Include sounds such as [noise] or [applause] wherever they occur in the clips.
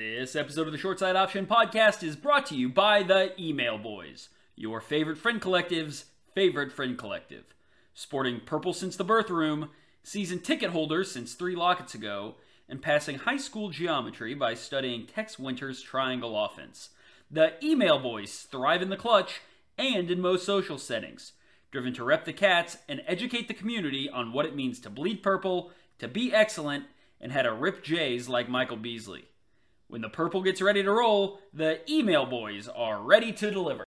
This episode of the Short Side Option podcast is brought to you by the Email Boys, your favorite friend collective's favorite friend collective. Sporting purple since the birth room, season ticket holders since three Locketts ago, and passing high school geometry by studying Tex Winter's triangle offense. The Email Boys thrive in the clutch and in most social settings, driven to rep the cats and educate the community on what it means to bleed purple, to be excellent, and how to rip Jays like Michael Beasley. When the purple gets ready to roll, the email boys are ready to deliver.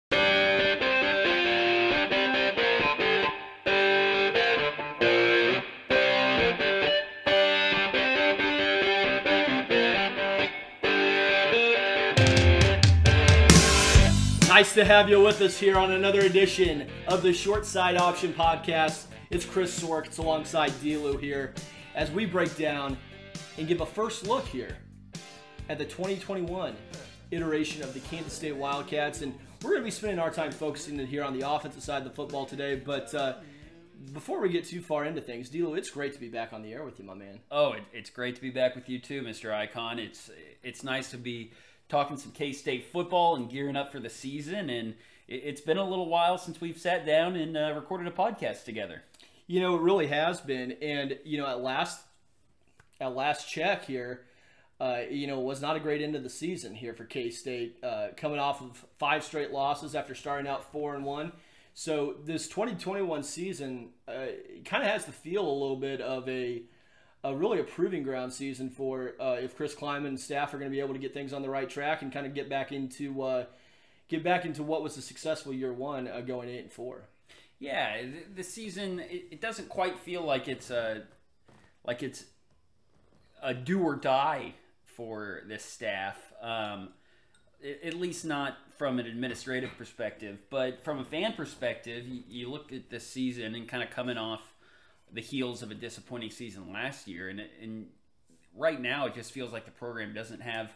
Nice to have you with us here on another edition of the Short Side Option Podcast. It's Chris Sork. It's alongside DLew here as we break down and give a first look here at the 2021 iteration of the Kansas State Wildcats. And we're going to be spending our time focusing here on the offensive side of the football today. But uh, before we get too far into things, DLew, it's great to be back on the air with you, my man. Oh, it, it's great to be back with you too, Mr. Icon. It's it's nice to be talking some K State football and gearing up for the season. And it, has been a little while since we've sat down and uh, recorded a podcast together. You know, it really has been. And you know, at last at last check here, uh, you know, was not a great end of the season here for K State, uh, coming off of five straight losses after starting out four and one. So this 2021 season uh, kind of has the feel a little bit of a, a really a proving ground season for uh, if Chris Klieman and staff are going to be able to get things on the right track and kind of get back into uh, get back into what was a successful year one uh, going eight and four. Yeah, the, season it, it, doesn't quite feel like it's a like it's a do or die for this staff. Um, at least not from an administrative perspective, but from a fan perspective, you, look at this season and kind of coming off the heels of a disappointing season last year, and, and right now it just feels like the program doesn't have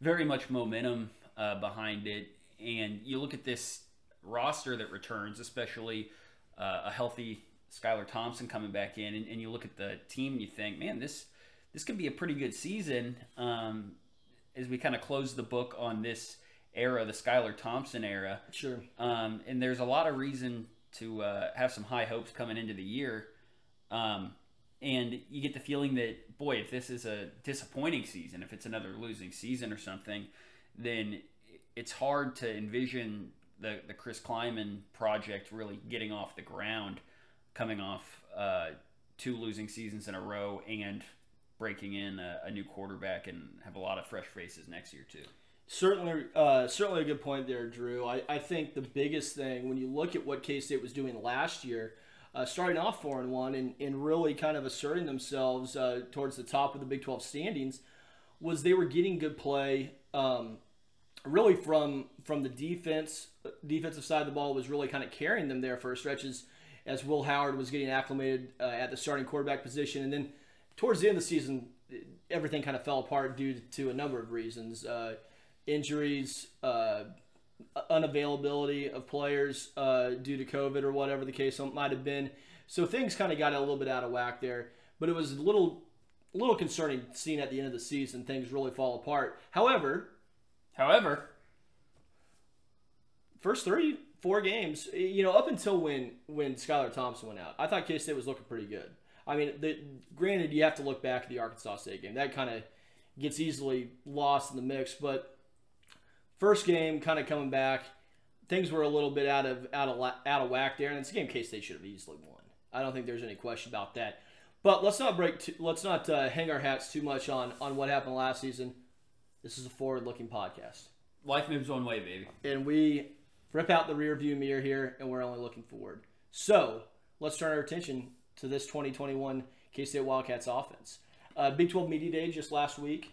very much momentum uh, behind it. And you look at this roster that returns, especially uh, a healthy Skylar Thompson coming back in, and, and, you look at the team and you think, man, this this could be a pretty good season um, as we kind of close the book on this era, the Skylar Thompson era. Sure. Um, and there's a lot of reason to uh, have some high hopes coming into the year. Um, and you get the feeling that, boy, if this is a disappointing season, if it's another losing season or something, then it's hard to envision the, the Chris Klieman project really getting off the ground, coming off uh, two losing seasons in a row and breaking in a, a, new quarterback and have a lot of fresh faces next year too. Certainly, uh, certainly a good point there, Drew. I, I think the biggest thing when you look at what K State was doing last year, uh, starting off four and one and, and really kind of asserting themselves uh, towards the top of the Big Twelve standings, was they were getting good play. Um, really from from the defense defensive side of the ball was really kind of carrying them there for stretches as Will Howard was getting acclimated uh, at the starting quarterback position, and then towards the end of the season, everything kind of fell apart due to a number of reasons uh, injuries, uh, unavailability of players uh, due to COVID or whatever the case might have been. So things kind of got a little bit out of whack there. But it was a little, little concerning seeing at the end of the season things really fall apart. However, however, first three, four games, you know, up until when when Skylar Thompson went out, I thought K State was looking pretty good. I mean, the, granted, you have to look back at the Arkansas State game. That kind of gets easily lost in the mix. But first game, kind of coming back, things were a little bit out of out of out of whack there, and it's a game K State should have easily won. I don't think there's any question about that. But let's not break. Too, let's not uh, hang our hats too much on on what happened last season. This is a forward-looking podcast. Life moves one way, baby, and we rip out the rear view mirror here, and we're only looking forward. So let's turn our attention to this 2021 K State Wildcats offense. Uh, Big 12 Media Day just last week.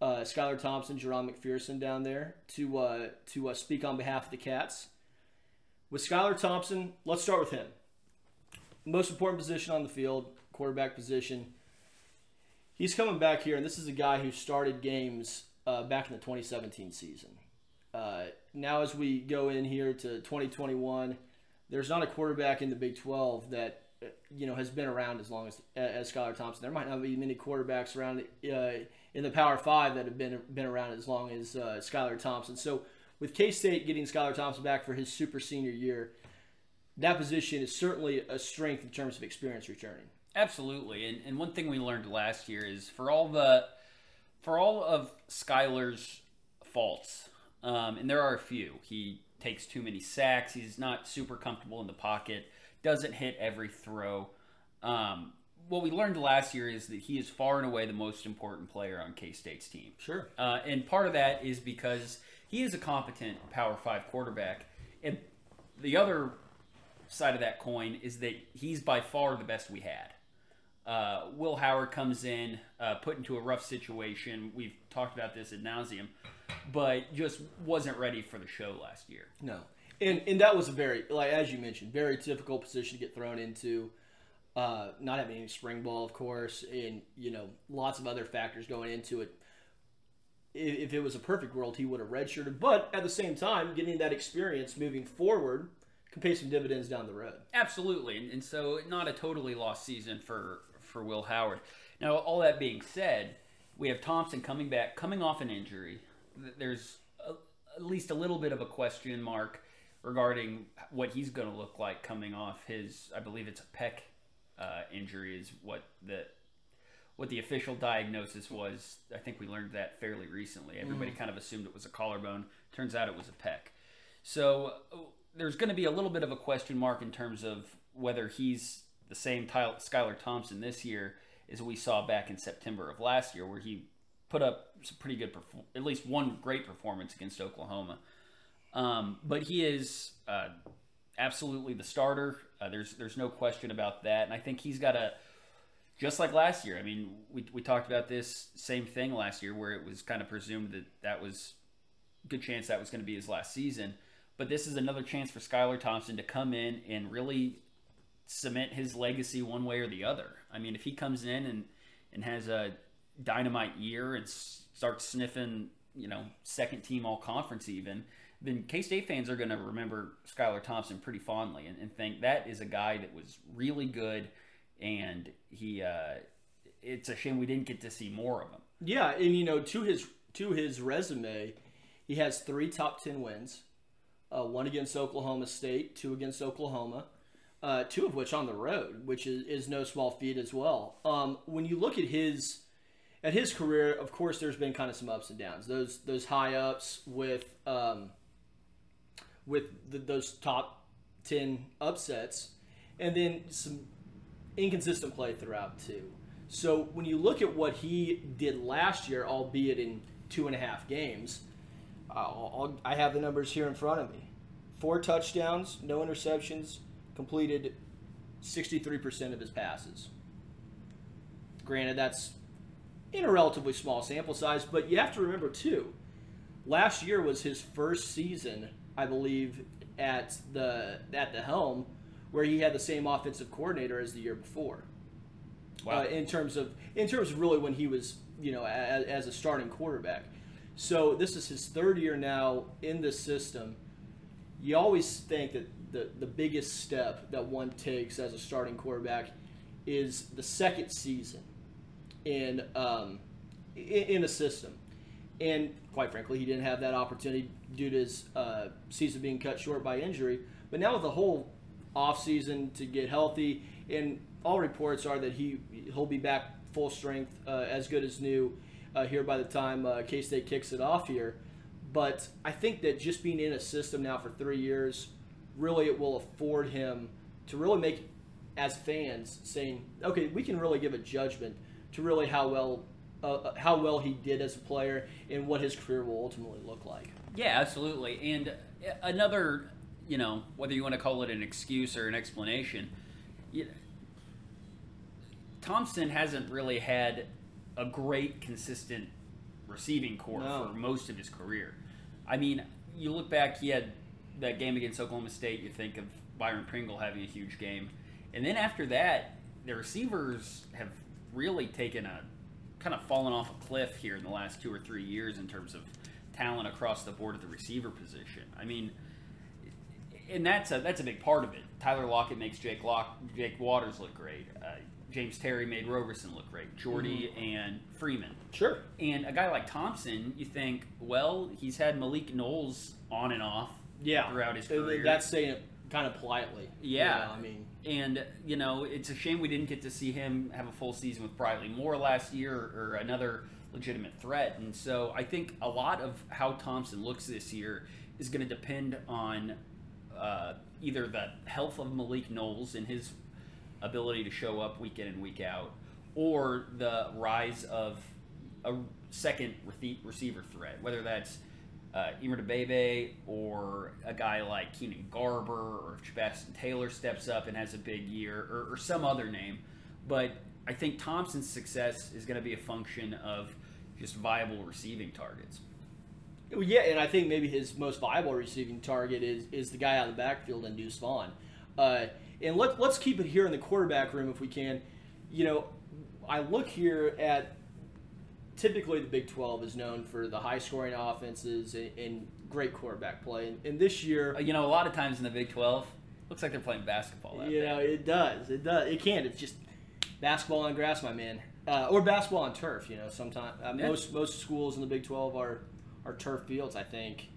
Uh, Skylar Thompson, Jahron McPherson down there to uh, to uh, speak on behalf of the Cats. With Skylar Thompson, let's start with him. Most important position on the field, quarterback position. He's coming back here, and this is a guy who started games uh, back in the 2017 season. Uh, now, as we go in here to 2021, there's not a quarterback in the Big 12 that you know has been around as long as as Skylar Thompson. There might not be many quarterbacks around uh, in the Power Five that have been been around as long as uh, Skylar Thompson. So with K State getting Skylar Thompson back for his super senior year, that position is certainly a strength in terms of experience returning. Absolutely, and and one thing we learned last year is for all the for all of Skylar's faults, um, and there are a few. He takes too many sacks. He's not super comfortable in the pocket. Doesn't hit every throw. Um, what we learned last year is that he is far and away the most important player on K State's team. Sure. Uh, and part of that is because he is a competent Power Five quarterback. And the other side of that coin is that he's by far the best we had. Uh, Will Howard comes in, uh, put into a rough situation. We've talked about this ad nauseum, but just wasn't ready for the show last year. No, and and that was a very like as you mentioned, very difficult position to get thrown into. Uh, not having any spring ball, of course, and you know lots of other factors going into it. If, if it was a perfect world, he would have redshirted. But at the same time, getting that experience moving forward can pay some dividends down the road. Absolutely, and, so not a totally lost season for for Will Howard. Now, all that being said, we have Thompson coming back, coming off an injury. There's at least a little bit of a question mark regarding what he's going to look like coming off his, I believe it's a pec uh, injury, is what the what the official diagnosis was. I think we learned that fairly recently. Everybody kind of assumed it was a collarbone. Turns out it was a pec. So there's going to be a little bit of a question mark in terms of whether he's the same Tyler, Skylar Thompson this year as we saw back in September of last year, where he put up some pretty good, perform- at least one great performance against Oklahoma. Um, but he is uh, absolutely the starter. Uh, there's there's no question about that, and I think he's got a just like last year. I mean, we we talked about this same thing last year, where it was kind of presumed that that was good chance that was going to be his last season. But this is another chance for Skylar Thompson to come in and really cement his legacy one way or the other. I mean, if he comes in and and has a dynamite year and starts sniffing, you know, second team all conference even, then K State fans are going to remember Skylar Thompson pretty fondly and, and, think that is a guy that was really good, and he. Uh, it's a shame we didn't get to see more of him. Yeah, and you know, to his to his resume, he has three top ten wins, uh, one against Oklahoma State, two against Oklahoma, uh, two of which on the road, which is, is no small feat as well. Um, when you look at his at his career, of course, there's been kind of some ups and downs. Those those high ups with um, with the, those top ten upsets, and then some inconsistent play throughout too. So when you look at what he did last year, albeit in two and a half games, I'll, i have the numbers here in front of me. Four touchdowns, no interceptions, completed 63% of his passes. Granted, that's in a relatively small sample size, but you have to remember too, last year was his first season, I believe, at the at the helm, where he had the same offensive coordinator as the year before. Wow. Uh, in terms of in terms of really when he was you know as, as a starting quarterback. So this is his third year now in this system. You always think that the, the biggest step that one takes as a starting quarterback is the second season in um, in, in, a system. And quite frankly, he didn't have that opportunity due to his uh, season being cut short by injury. But now with the whole offseason to get healthy, and all reports are that he he'll be back full strength, uh, as good as new uh, here by the time uh, K State kicks it off here. But I think that just being in a system now for three years, really it will afford him to really make, as fans, saying, okay, we can really give a judgment to really how well uh, uh how well he did as a player and what his career will ultimately look like. Yeah, absolutely. And uh, another, you know, whether you want to call it an excuse or an explanation, you, know, Thompson hasn't really had a great consistent receiving core no. for most of his career. I mean, you look back, he had that game against Oklahoma State. You think of Byron Pringle having a huge game, and then after that, the receivers have really taken a kind of fallen off a cliff here in the last two or three years in terms of talent across the board at the receiver position. I mean, and that's a that's a big part of it. Tyler Lockett makes Jake Lock, Jake Waters look great. Uh, James Terry made Roberson look great, Jordy and Freeman. Sure. And a guy like Thompson, you think, well, he's had Malik Knowles on and off Yeah. throughout his career. That's saying kind of politely. Yeah. I mean, And you know, it's a shame we didn't get to see him have a full season with Briley Moore last year, or another legitimate threat. And so I think a lot of how Thompson looks this year is going to depend on uh, either the health of Malik Knowles and his ability to show up week in and week out, or the rise of a second receiver threat, whether that's uh, Emer DeBebe or a guy like Keenan Garber or if Chabastin Taylor steps up and has a big year or, or some other name. But I think Thompson's success is going to be a function of just viable receiving targets. Yeah, and I think maybe his most viable receiving target is is the guy out of the backfield and Deuce Vaughn. Uh, and let, let's keep it here in the quarterback room if we can. You know, I look here at typically the Big 12 is known for the high scoring offenses and, and great quarterback play. And, and this year, Uh, You know, a lot of times in the Big 12, looks like they're playing basketball. You there. know, it does. It does. It can't. It's just basketball on grass, my man, uh, or basketball on turf. You know, sometimes uh, Yeah. most most schools in the Big Twelve are are turf fields. I think.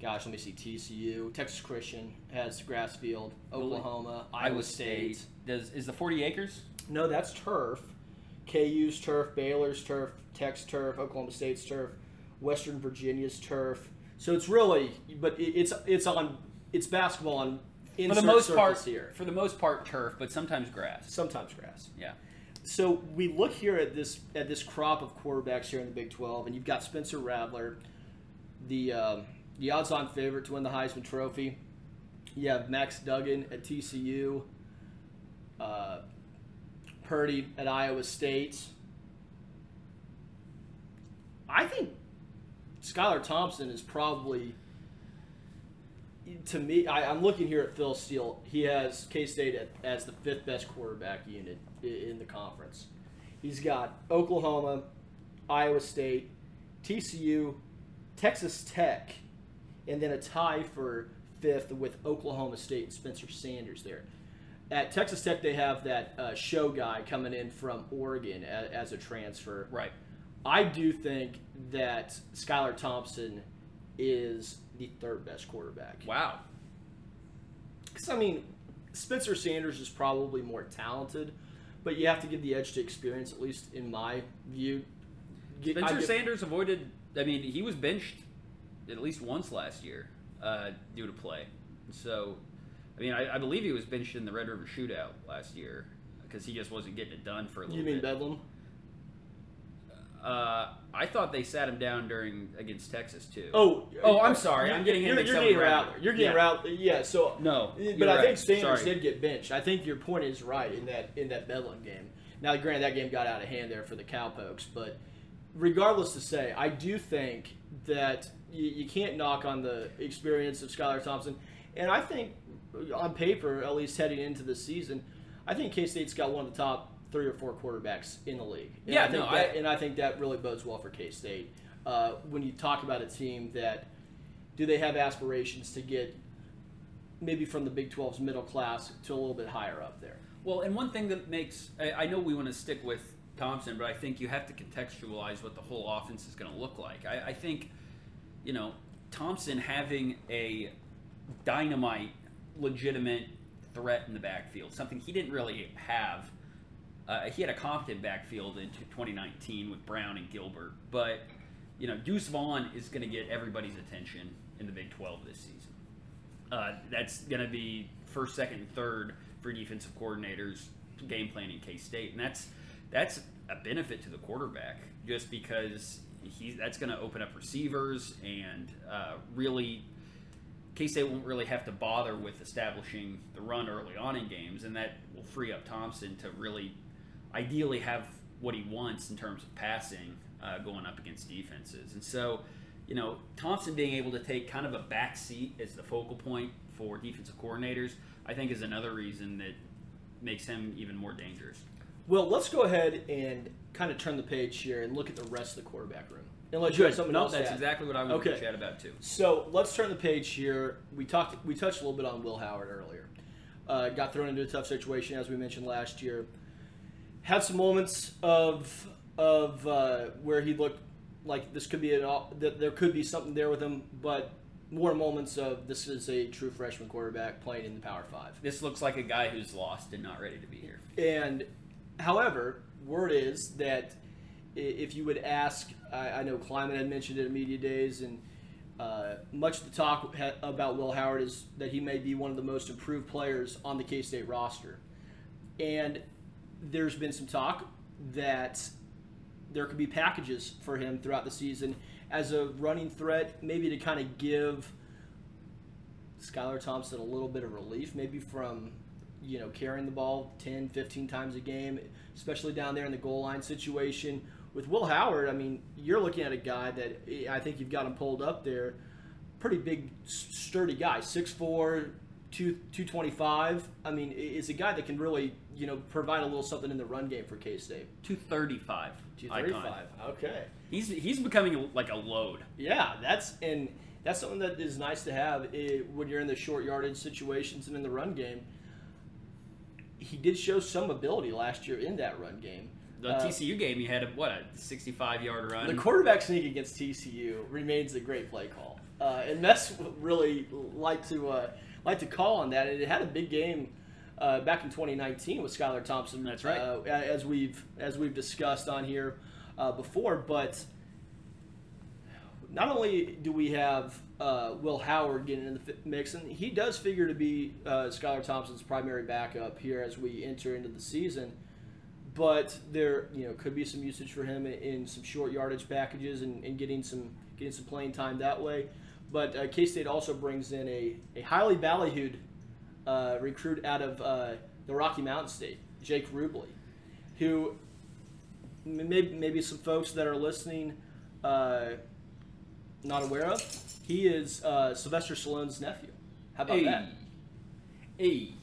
Gosh, let me see. TCU, Texas Christian has grass field. Oklahoma, Iowa, State. Does is the 40 acres? No, that's turf. KU's turf, Baylor's turf, Tech's turf, Oklahoma State's turf, Western Virginia's turf. So it's really, but it, it's it's on it's basketball on For the most part, here. for the most part, turf, but sometimes grass. Sometimes grass. Yeah. So we look here at this at this crop of quarterbacks here in the Big 12, and you've got Spencer Rattler, the um, the odds-on favorite to win the Heisman Trophy. You have Max Duggan at TCU, uh, Purdy at Iowa State. I think Skylar Thompson is probably, to me, I, I'm looking here at Phil Steele. He has K State as the fifth best quarterback unit in the conference. He's got Oklahoma, Iowa State, TCU, Texas Tech, and then a tie for fifth with Oklahoma State and Spencer Sanders there. At Texas Tech, they have that uh, show guy coming in from Oregon as, as a transfer. Right. I do think that Skylar Thompson is the third best quarterback. Wow. Because, I mean, Spencer Sanders is probably more talented, but you have to give the edge to experience, at least in my view. Get- Spencer give- Sanders avoided. I mean, he was benched at least once last year uh, due to play. So, I mean, I, I believe he was benched in the Red River Shootout last year because he just wasn't getting it done for a little bit. You mean bit. Bedlam? Uh, I thought they sat him down during against Texas too. Oh, Oh, I'm sorry. I'm getting him you're, you're getting. Rattler. You're getting Yeah. Rattler. Yeah. So No, but I right. think Sanders Sorry. did get benched. I think your point is right in that in that Bedlam game. Now, granted, that game got out of hand there for the Cowpokes, but regardless to say, I do think that you, you can't knock on the experience of Skylar Thompson, and I think on paper, at least heading into the season, I think K State's got one of the top three or four quarterbacks in the league. And Yeah, I think no, that, I- and I think that really bodes well for K State. Uh, when you talk about a team that do they have aspirations to get maybe from the Big 12's middle class to a little bit higher up there? Well, and one thing that makes I, I know we want to stick with Thompson, but I think you have to contextualize what the whole offense is going to look like. I, I think, you know, Thompson having a dynamite, legitimate threat in the backfield, something he didn't really have. Uh, he had a competent backfield in 2019 with Brown and Gilbert, but you know, Deuce Vaughn is going to get everybody's attention in the Big 12 this season. Uh, that's going to be first, second, and third for defensive coordinators game planning K State, and that's that's a benefit to the quarterback just because he's that's going to open up receivers and uh, really K State won't really have to bother with establishing the run early on in games, and that will free up Thompson to really ideally have what he wants in terms of passing uh, going up against defenses. And so, you know, Thompson being able to take kind of a back seat as the focal point for defensive coordinators, I think is another reason that makes him even more dangerous. Well, let's go ahead and kind of turn the page here and look at the rest of the quarterback room. Unless you have something no, else to that's add. exactly what I wanted Okay. to chat about too. So let's turn the page here. We talked, we touched a little bit on Will Howard earlier. Uh, got thrown into a tough situation as we mentioned last year. had some moments of of uh, where he looked like this could be an that there could be something there with him, but more moments of this is a true freshman quarterback playing in the Power Five. This looks like a guy who's lost and not ready to be here. And however, word is that if you would ask, I, I know Klieman had mentioned it at media days, and uh, much of the talk ha- about Will Howard is that he may be one of the most improved players on the K State roster. And there's been some talk that there could be packages for him throughout the season as a running threat, maybe to kind of give Skylar Thompson a little bit of relief, maybe from you know carrying the ball 10, 15 times a game, especially down there in the goal line situation. With Will Howard, I mean, you're looking at a guy that I think you've got him pulled up there. Pretty big, sturdy guy, 6'4", 2, 225. I mean, is a guy that can really, you know, provide a little something in the run game for K State. 235. 235. Okay. He's he's becoming like a load. Yeah, that's and that's something that is nice to have eh, when you're in the short yardage situations and in the run game. He did show some ability last year in that run game. The Uh, TCU game, he had a, what a 65 yard run. The quarterback sneak against TCU remains a great play call, uh, and Mess really like to uh, like to call on that. And it had a big game uh, back in 2019 with Skylar Thompson. That's right. Uh, as we've as we've discussed on here uh, before, but not only do we have uh, Will Howard getting in the mix, and he does figure to be uh, Skylar Thompson's primary backup here as we enter into the season. But there, you know, could be some usage for him in, in some short yardage packages and, and getting some getting some playing time that way. But uh, K State also brings in a, a highly ballyhooed uh, recruit out of uh, the Rocky Mountain State, Jake Rubley, who maybe maybe some folks that are listening uh, not aware of. He is uh, Sylvester Stallone's nephew. How about hey, that? hey,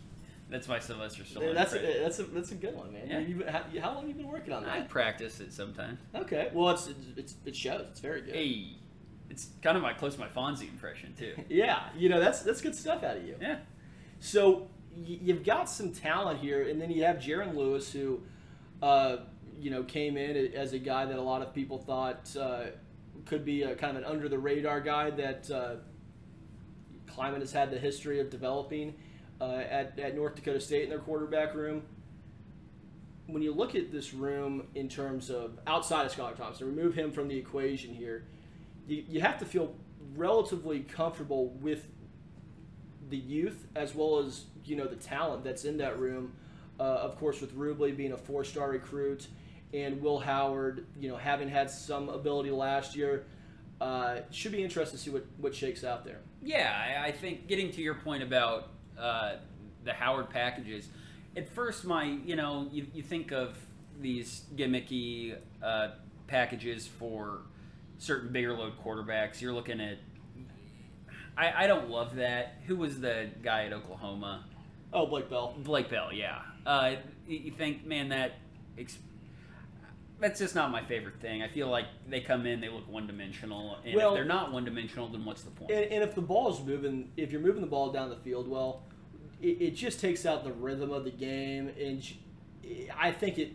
that's my Sylvester Stallone. That's a, that's a that's a good one, man. Yeah. You, how, how long have you been working on that? I practice it sometimes. Okay, well it's it's it shows. It's very good. Hey, it's kind of my close to my Fonzie impression too. [laughs] Yeah, you know that's that's good stuff out of you. Yeah, So y- you've got some talent here, and then you have Jaren Lewis, who, uh, you know, came in as a guy that a lot of people thought uh, could be a kind of an under the radar guy that uh, Klieman has had the history of developing uh, at, at North Dakota State in their quarterback room. When you look at this room in terms of outside of Skylar Thompson, remove him from the equation here, you, you have to feel relatively comfortable with the youth as well as you know the talent that's in that room. Uh, of course, with Rubley being a four-star recruit and Will Howard, you know, having had some ability last year, uh, should be interesting to see what, what shakes out there. yeah. I, I think getting to your point about uh, the Howard packages. At first, my you know you, you think of these gimmicky uh, packages for certain bigger load quarterbacks. You're looking at. I, I don't love that. Who was the guy at Oklahoma? Oh, Blake Bell. Blake Bell, yeah. Uh, you think, man, that ex- that's just not my favorite thing. I feel like they come in, they look one dimensional, and Well- if they're not one dimensional, then what's the point? And, and if the ball is moving, if you're moving the ball down the field well, it, it just takes out the rhythm of the game. And I think it,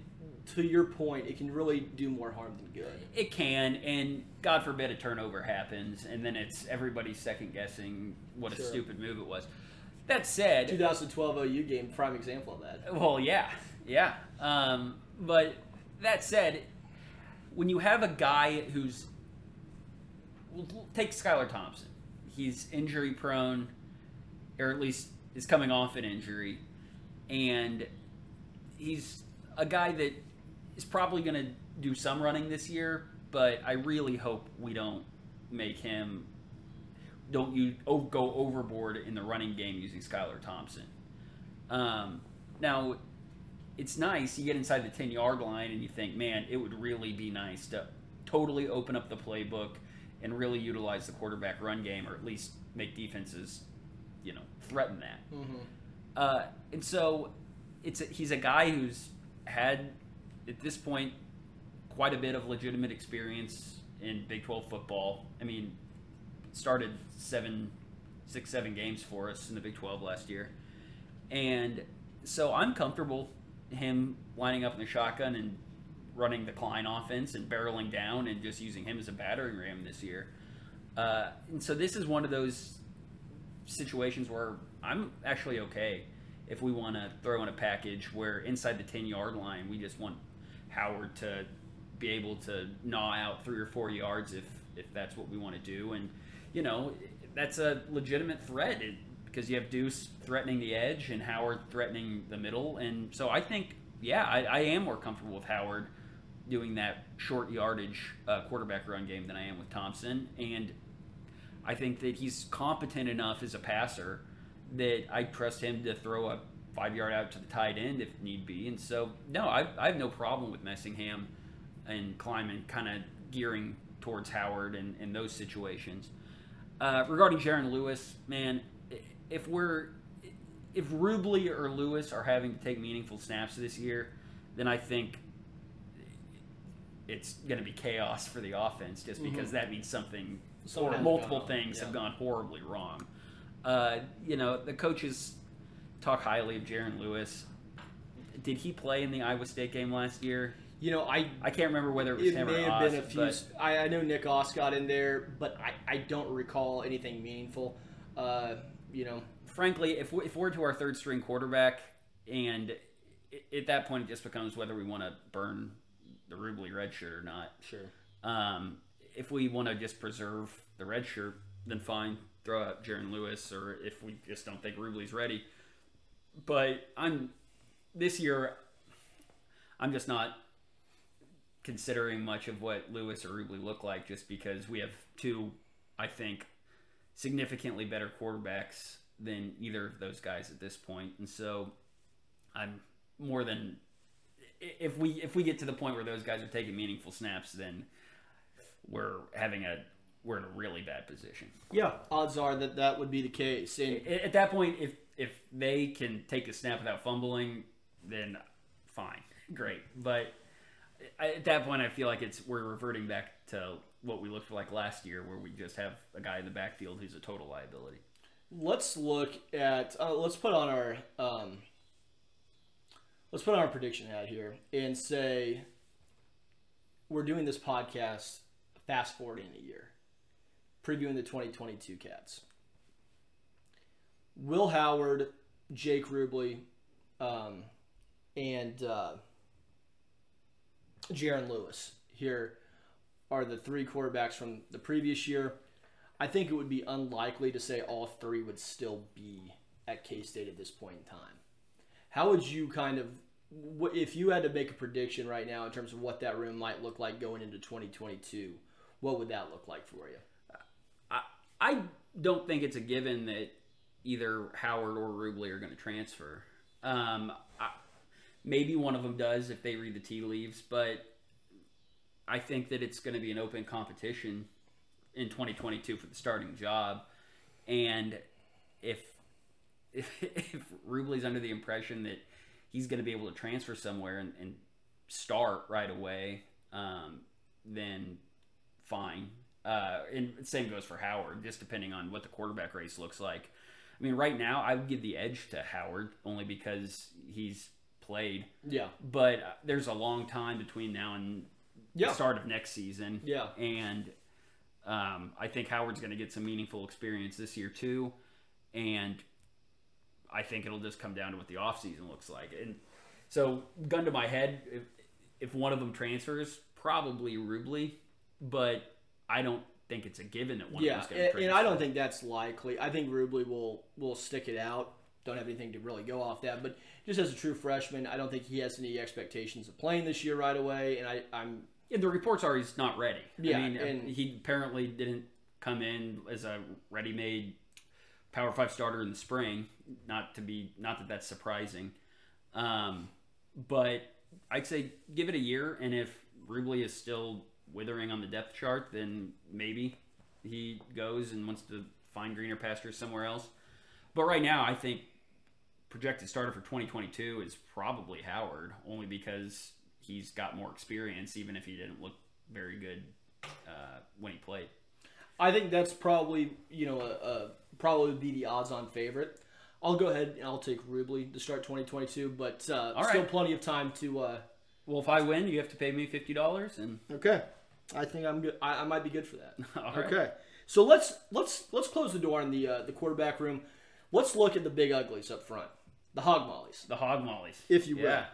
to your point, it can really do more harm than good. It can, and God forbid a turnover happens, and then it's everybody second guessing what Sure. a stupid move it was. That said, 2012 OU game, prime example of that. Well, yeah, yeah. Um, but that said, when you have a guy who's take Skylar Thompson, he's injury prone, or at least is coming off an injury, and he's a guy that is probably going to do some running this year. But I really hope we don't make him don't you go overboard in the running game using Skylar Thompson. Um, now, it's nice you get inside the ten yard line and you think, man, it would really be nice to totally open up the playbook and really utilize the quarterback run game, or at least make defenses, you know, threaten that. Mm-hmm. Uh, and so, it's a, he's a guy who's had at this point quite a bit of legitimate experience in Big Twelve football. I mean, started seven, six, seven games for us in the Big Twelve last year, and so I'm comfortable him lining up in the shotgun and running the Klein offense and barreling down and just using him as a battering ram this year. Uh, and so this is one of those situations where I'm actually okay if we want to throw in a package where inside the 10 yard line we just want Howard to be able to gnaw out three or four yards if if that's what we want to do and you know that's a legitimate threat it, because you have Deuce threatening the edge and Howard threatening the middle and so I think yeah I, I am more comfortable with Howard doing that short yardage uh, quarterback run game than I am with Thompson and I think that he's competent enough as a passer that I trust him to throw a five yard out to the tight end if need be. And so, no, I, I have no problem with Messingham and Klieman kind of gearing towards Howard and, in those situations. Uh, regarding Jaren Lewis, man, if we're if Rubley or Lewis are having to take meaningful snaps this year, then I think it's going to be chaos for the offense just because mm-hmm. that means something or multiple things yeah. have gone horribly wrong. Uh, you know, the coaches talk highly of Jaren Lewis. Did he play in the Iowa State game last year? You know, I I can't remember whether it was it him may or have been a few. But, I, I know Nick Ast got in there, but I, I don't recall anything meaningful. Uh, you know, frankly, if we, if we're to our third string quarterback, and at that point it just becomes whether we want to burn the Rubley red shirt or not. Sure. Um, if we want to just preserve the red shirt, then fine, throw out Jaren Lewis, or if we just don't think Rubley's ready. But I'm this year, I'm just not considering much of what Lewis or Rubley look like, just because we have two, I think, significantly better quarterbacks than either of those guys at this point, and so I'm more than if we if we get to the point where those guys are taking meaningful snaps, then we're having a we're in a really bad position. Yeah, odds are that that would be the case. And at that point, if if they can take a snap without fumbling, then fine, great. But at that point, I feel like it's we're reverting back to what we looked like last year, where we just have a guy in the backfield who's a total liability. Let's look at uh, let's put on our um, let's put on our prediction hat here and say we're doing this podcast fast forwarding a year previewing the 2022 Cats. Will Howard, Jake Rubley, um, and uh, Jaren Lewis here are the three quarterbacks from the previous year. I think it would be unlikely to say all three would still be at K State at this point in time. How would you kind of, if you had to make a prediction right now in terms of what that room might look like going into 2022, what would that look like for you? I I don't think it's a given that either Howard or Rubley are going to transfer. Um, I, maybe one of them does if they read the tea leaves, but I think that it's going to be an open competition in 2022 for the starting job. And if [laughs] if, if Rubley's under the impression that he's going to be able to transfer somewhere and, and start right away, um, then fine. Uh, and same goes for Howard, just depending on what the quarterback race looks like. I mean, right now I would give the edge to Howard only because he's played. Yeah. But uh, there's a long time between now and yeah. the start of next season. Yeah. And um, I think Howard's going to get some meaningful experience this year too, and I think it'll just come down to what the offseason looks like. And so, gun to my head, if, if one of them transfers, probably Rubley, but I don't think it's a given that one yeah, of them's going to and, and I don't think that's likely. I think Rubley will will stick it out. Don't have anything to really go off that, but just as a true freshman, I don't think he has any expectations of playing this year right away. And I, I'm the reports are he's not ready. Yeah, I mean, and he apparently didn't come in as a ready-made Power Five starter in the spring. Not to be, not that that's surprising, um, but I'd say give it a year, and if Rubley is still withering on the depth chart, then maybe he goes and wants to find greener pastures somewhere else. But right now, I think projected starter for 2022 is probably Howard, only because he's got more experience, even if he didn't look very good uh, when he played. I think that's probably you know a, a probably be the odds-on favorite. I'll go ahead and I'll take Rubley to start 2022, but uh, All still plenty of time to. Uh, Well, if I win, you have to pay me fifty dollars, and okay, I think I'm good. I, I might be good for that. [laughs] all right. Okay, so let's let's let's close the door in the uh, the quarterback room. Let's look at the big uglies up front, the hog mollies, the hog mollies, if you will. Yeah.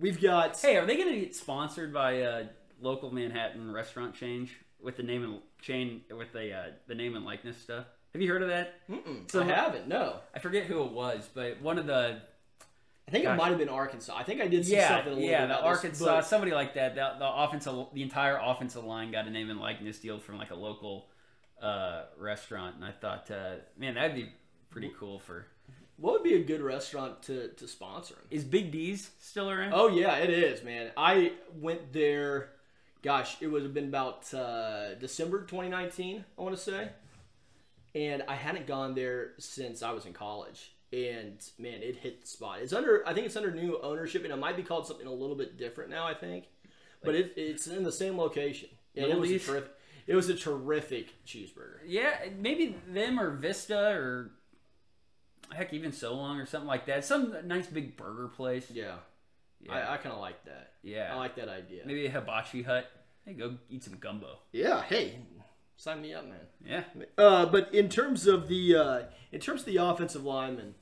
We've got Hey, are they going to get sponsored by a local Manhattan restaurant chain with the name and chain with the uh, the name and likeness stuff? Have you heard of that? Mm-mm, So- I haven't. No, I forget who it was, but one of the I think Gosh. it might have been Arkansas. I think I did see yeah something. A little bit. yeah bit the about Arkansas somebody like that the, the offensive the entire offensive line got a name and likeness deal from like a local uh, restaurant, and I thought, uh, man, that'd be pretty cool for. What would be a good restaurant to to sponsor him? Is Big D's still around? Oh yeah, it is, man. I went there. Gosh, it would have been about uh, December 2019, I want to say, and I hadn't gone there since I was in college. And man, it hit the spot. It's under, I think it's under new ownership, and it might be called something a little bit different now. I think, but it, it's in the same location. And it was a Leaf? terrific. It was a terrific cheeseburger. Yeah, maybe them or Vista or heck, even So Long or something like that. Some nice big burger place. Yeah, Yeah, I, I kind of like that. yeah. I like that idea. maybe a hibachi hut. Hey, go eat some gumbo. Yeah, hey, sign me up, man. Yeah, Uh, but in terms of the uh, in terms of the offensive linemen,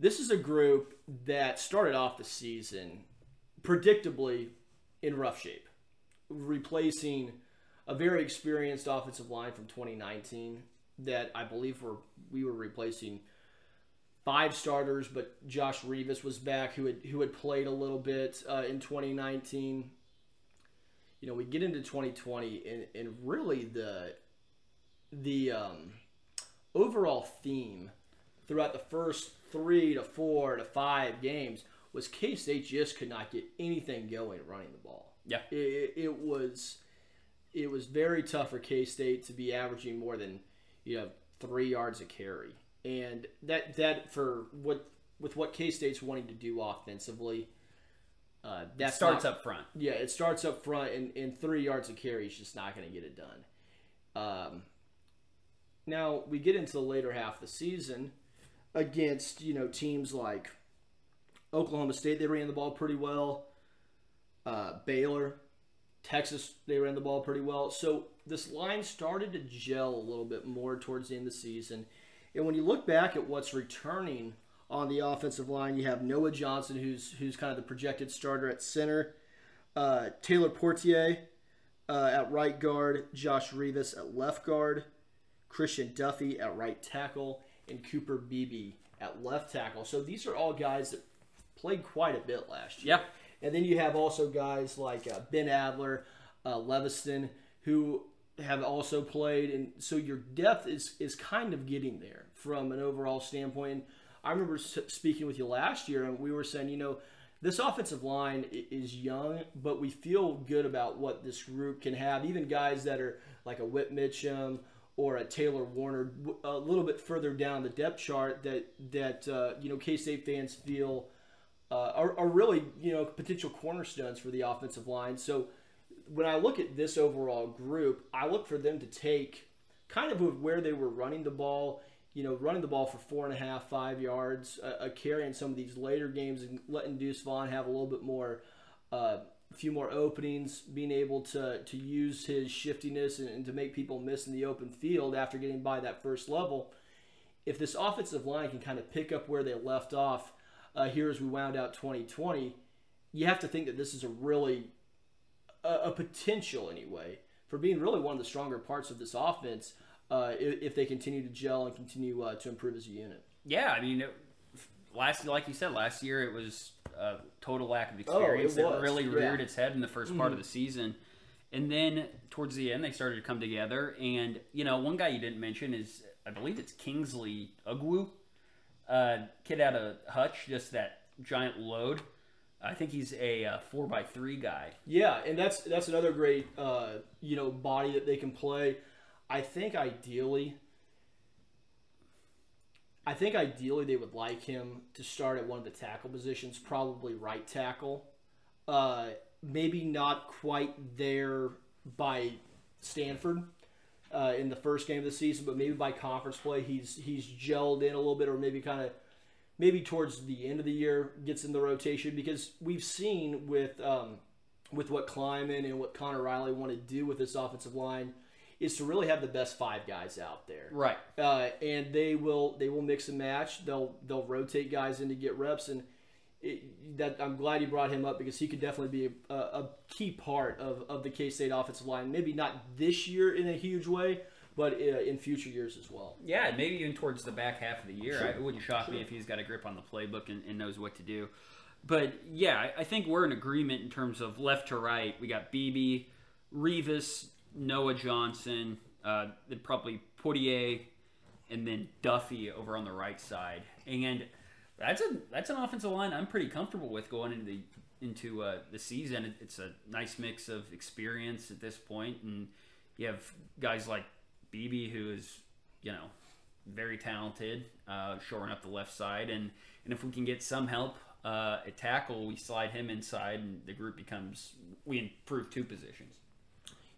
this is a group that started off the season predictably in rough shape, replacing a very experienced offensive line from 2019 that I believe were we were replacing five starters, but Josh Rivas was back who had who had played a little bit uh, in 2019. You know, we get into 2020 and, and really the the um, overall theme throughout the first three to four to five games was K State just could not get anything going running the ball. Yeah. it, it, it was it was very tough for K State to be averaging more than you know three yards a carry, and that that for what with what K State's wanting to do offensively. Uh, that starts up front. yeah, it starts up front, and, and three yards of carry is just not going to get it done. Um, now we get into the later half of the season against you know teams like Oklahoma State. They ran the ball pretty well. Uh, Baylor, Texas, they ran the ball pretty well. So this line started to gel a little bit more towards the end of the season. And when you look back at what's returning on the offensive line, you have Noah Johnson, who's who's kind of the projected starter at center. Uh, Taylor Poitier uh, at right guard, Josh Rivas at left guard, Christian Duffie at right tackle, and Cooper Beebe at left tackle. So these are all guys that played quite a bit last year. Yeah. And then you have also guys like uh, Ben Adler, uh, Leveston, who have also played, and so your depth is is kind of getting there from an overall standpoint. And I remember speaking with you last year, and we were saying, you know, this offensive line is young, but we feel good about what this group can have. Even guys that are like a Whit Mitchum or a Taylor Warner, a little bit further down the depth chart, that that uh, you know K State fans feel uh, are, are really you know potential cornerstones for the offensive line. So when I look at this overall group, I look for them to take kind of where they were running the ball. You know, running the ball for four and a half, five yards, a, carry in some of these later games, and letting Deuce Vaughn have a little bit more, uh, a few more openings, being able to to use his shiftiness and, and to make people miss in the open field after getting by that first level. If this offensive line can kind of pick up where they left off uh, here as we wound out 2020, you have to think that this is a really a, a potential anyway for being really one of the stronger parts of this offense uh, if, if they continue to gel and continue uh, to improve as a unit. Yeah, I mean, it, last like you said, last year it was a total lack of Oh, it experience that was, really yeah. reared its head in the 1st part of the season. And then towards the end, they started to come together. And you know, one guy you didn't mention is I believe it's Kingsley Ugwu, uh, kid out of Hutch, just that giant load. I think he's a uh, four by three guy. Yeah, and that's that's another great uh, you know body that they can play. I think ideally, I think ideally they would like him to start at one of the tackle positions, probably right tackle. Uh, maybe not quite there by Stanford uh, in the first game of the season, but maybe by conference play he's he's gelled in a little bit, or maybe kind of maybe towards the end of the year gets in the rotation because we've seen with um, with what Klieman and what Conor Riley want to do with this offensive line is to really have the best five guys out there. Right. Uh, and they will they will mix and match. They'll they'll rotate guys in to get reps and. It, that I'm glad you brought him up because he could definitely be a, a key part of, of the K State offensive line. Maybe not this year in a huge way, but uh, in future years as well. Yeah, maybe even towards the back half of the year. Sure. It wouldn't shock Sure. me if he's got a grip on the playbook and, and knows what to do. But yeah, I- I think we're in agreement in terms of left to right. We got Beebe, Rivas, Noah Johnson, uh, then probably Poitier, and then Duffie over on the right side. And that's a that's an offensive line I'm pretty comfortable with going into the into uh, the season. It- It's a nice mix of experience at this point, and you have guys like Beebe who is you know very talented, uh, shoring up the left side, and and if we can get some help uh, at tackle, we slide him inside, and the group becomes we improve two positions.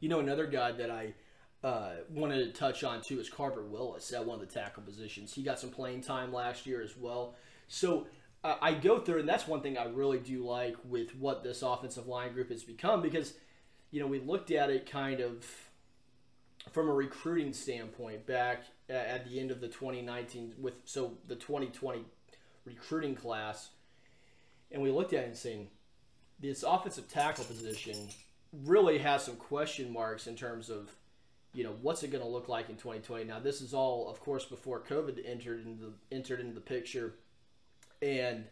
You know, another guy that I uh, wanted to touch on too is Carver Willis at one of the tackle positions. He got some playing time last year as well. So uh, I go through, and that's one thing I really do like with what this offensive line group has become because, you know, we looked at it kind of from a recruiting standpoint back at the end of the 2019 with so the 2020 recruiting class, and we looked at it and saying this offensive tackle position really has some question marks in terms of you know what's it going to look like in 2020 now this is all of course before covid entered into the, entered into the picture. And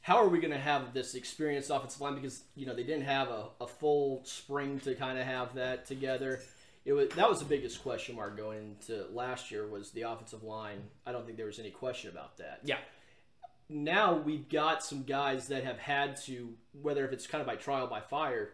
how are we going to have this experienced offensive line? Because you know they didn't have a, a full spring to kind of have that together it was that was the biggest question mark going into last year was the offensive line. I don't think there was any question about that. Yeah, now we've got some guys that have had to, whether if it's kind of by trial by fire,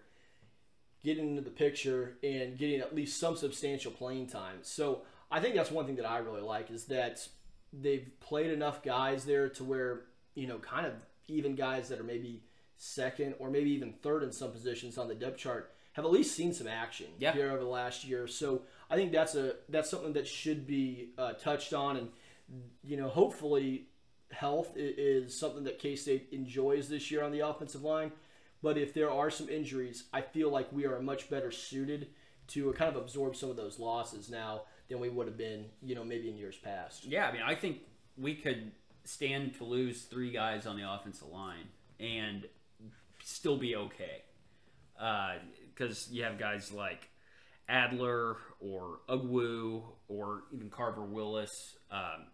get into the picture and getting at least some substantial playing time. So I think that's one thing that I really like is that they've played enough guys there to where you know, kind of even guys that are maybe second or maybe even third in some positions on the depth chart have at least seen some action Yeah. here over the last year. So I think that's a that's something that should be uh, touched on, and you know, hopefully, health is something that K State enjoys this year on the offensive line. But if there are some injuries, I feel like we are much better suited to kind of absorb some of those losses now than we would have been, you know, maybe in years past. Yeah, I mean, I think we could stand to lose three guys on the offensive line and still be okay. Because you have guys like Adler or Ugwu or even Carver Willis um,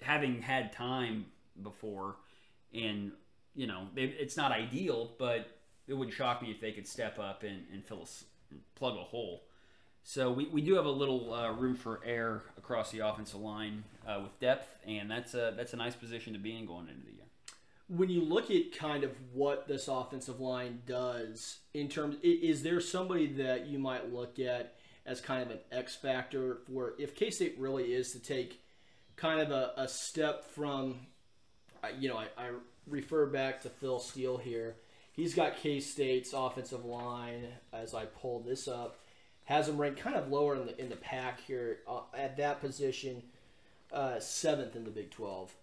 having had time before, and you know it's not ideal, but it wouldn't shock me if they could step up and, and fill a, plug a hole. So we, we do have a little uh, room for air across the offensive line uh, with depth, and that's a that's a nice position to be in going into the year. When you look at kind of what this offensive line does in terms is there somebody that you might look at as kind of an x factor for if k-state really is to take kind of a, a step from you know I, I refer back to phil steele here. He's got k-state's offensive line as i pull this up has them ranked kind of lower in the in the pack here uh, at that position uh, seventh in the big 12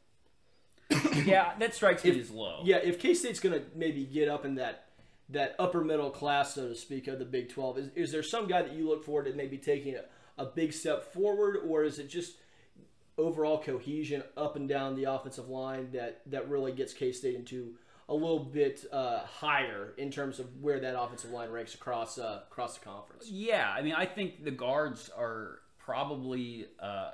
[coughs] yeah, that strikes me as low. yeah, if K State's going to maybe get up in that that upper middle class, so to speak, of the Big Twelve, is, is there some guy that you look forward to maybe taking a, a big step forward, or is it just overall cohesion up and down the offensive line that that really gets K State into a little bit uh, higher in terms of where that offensive line ranks across uh, across the conference? Yeah, I mean, I think the guards are probably uh,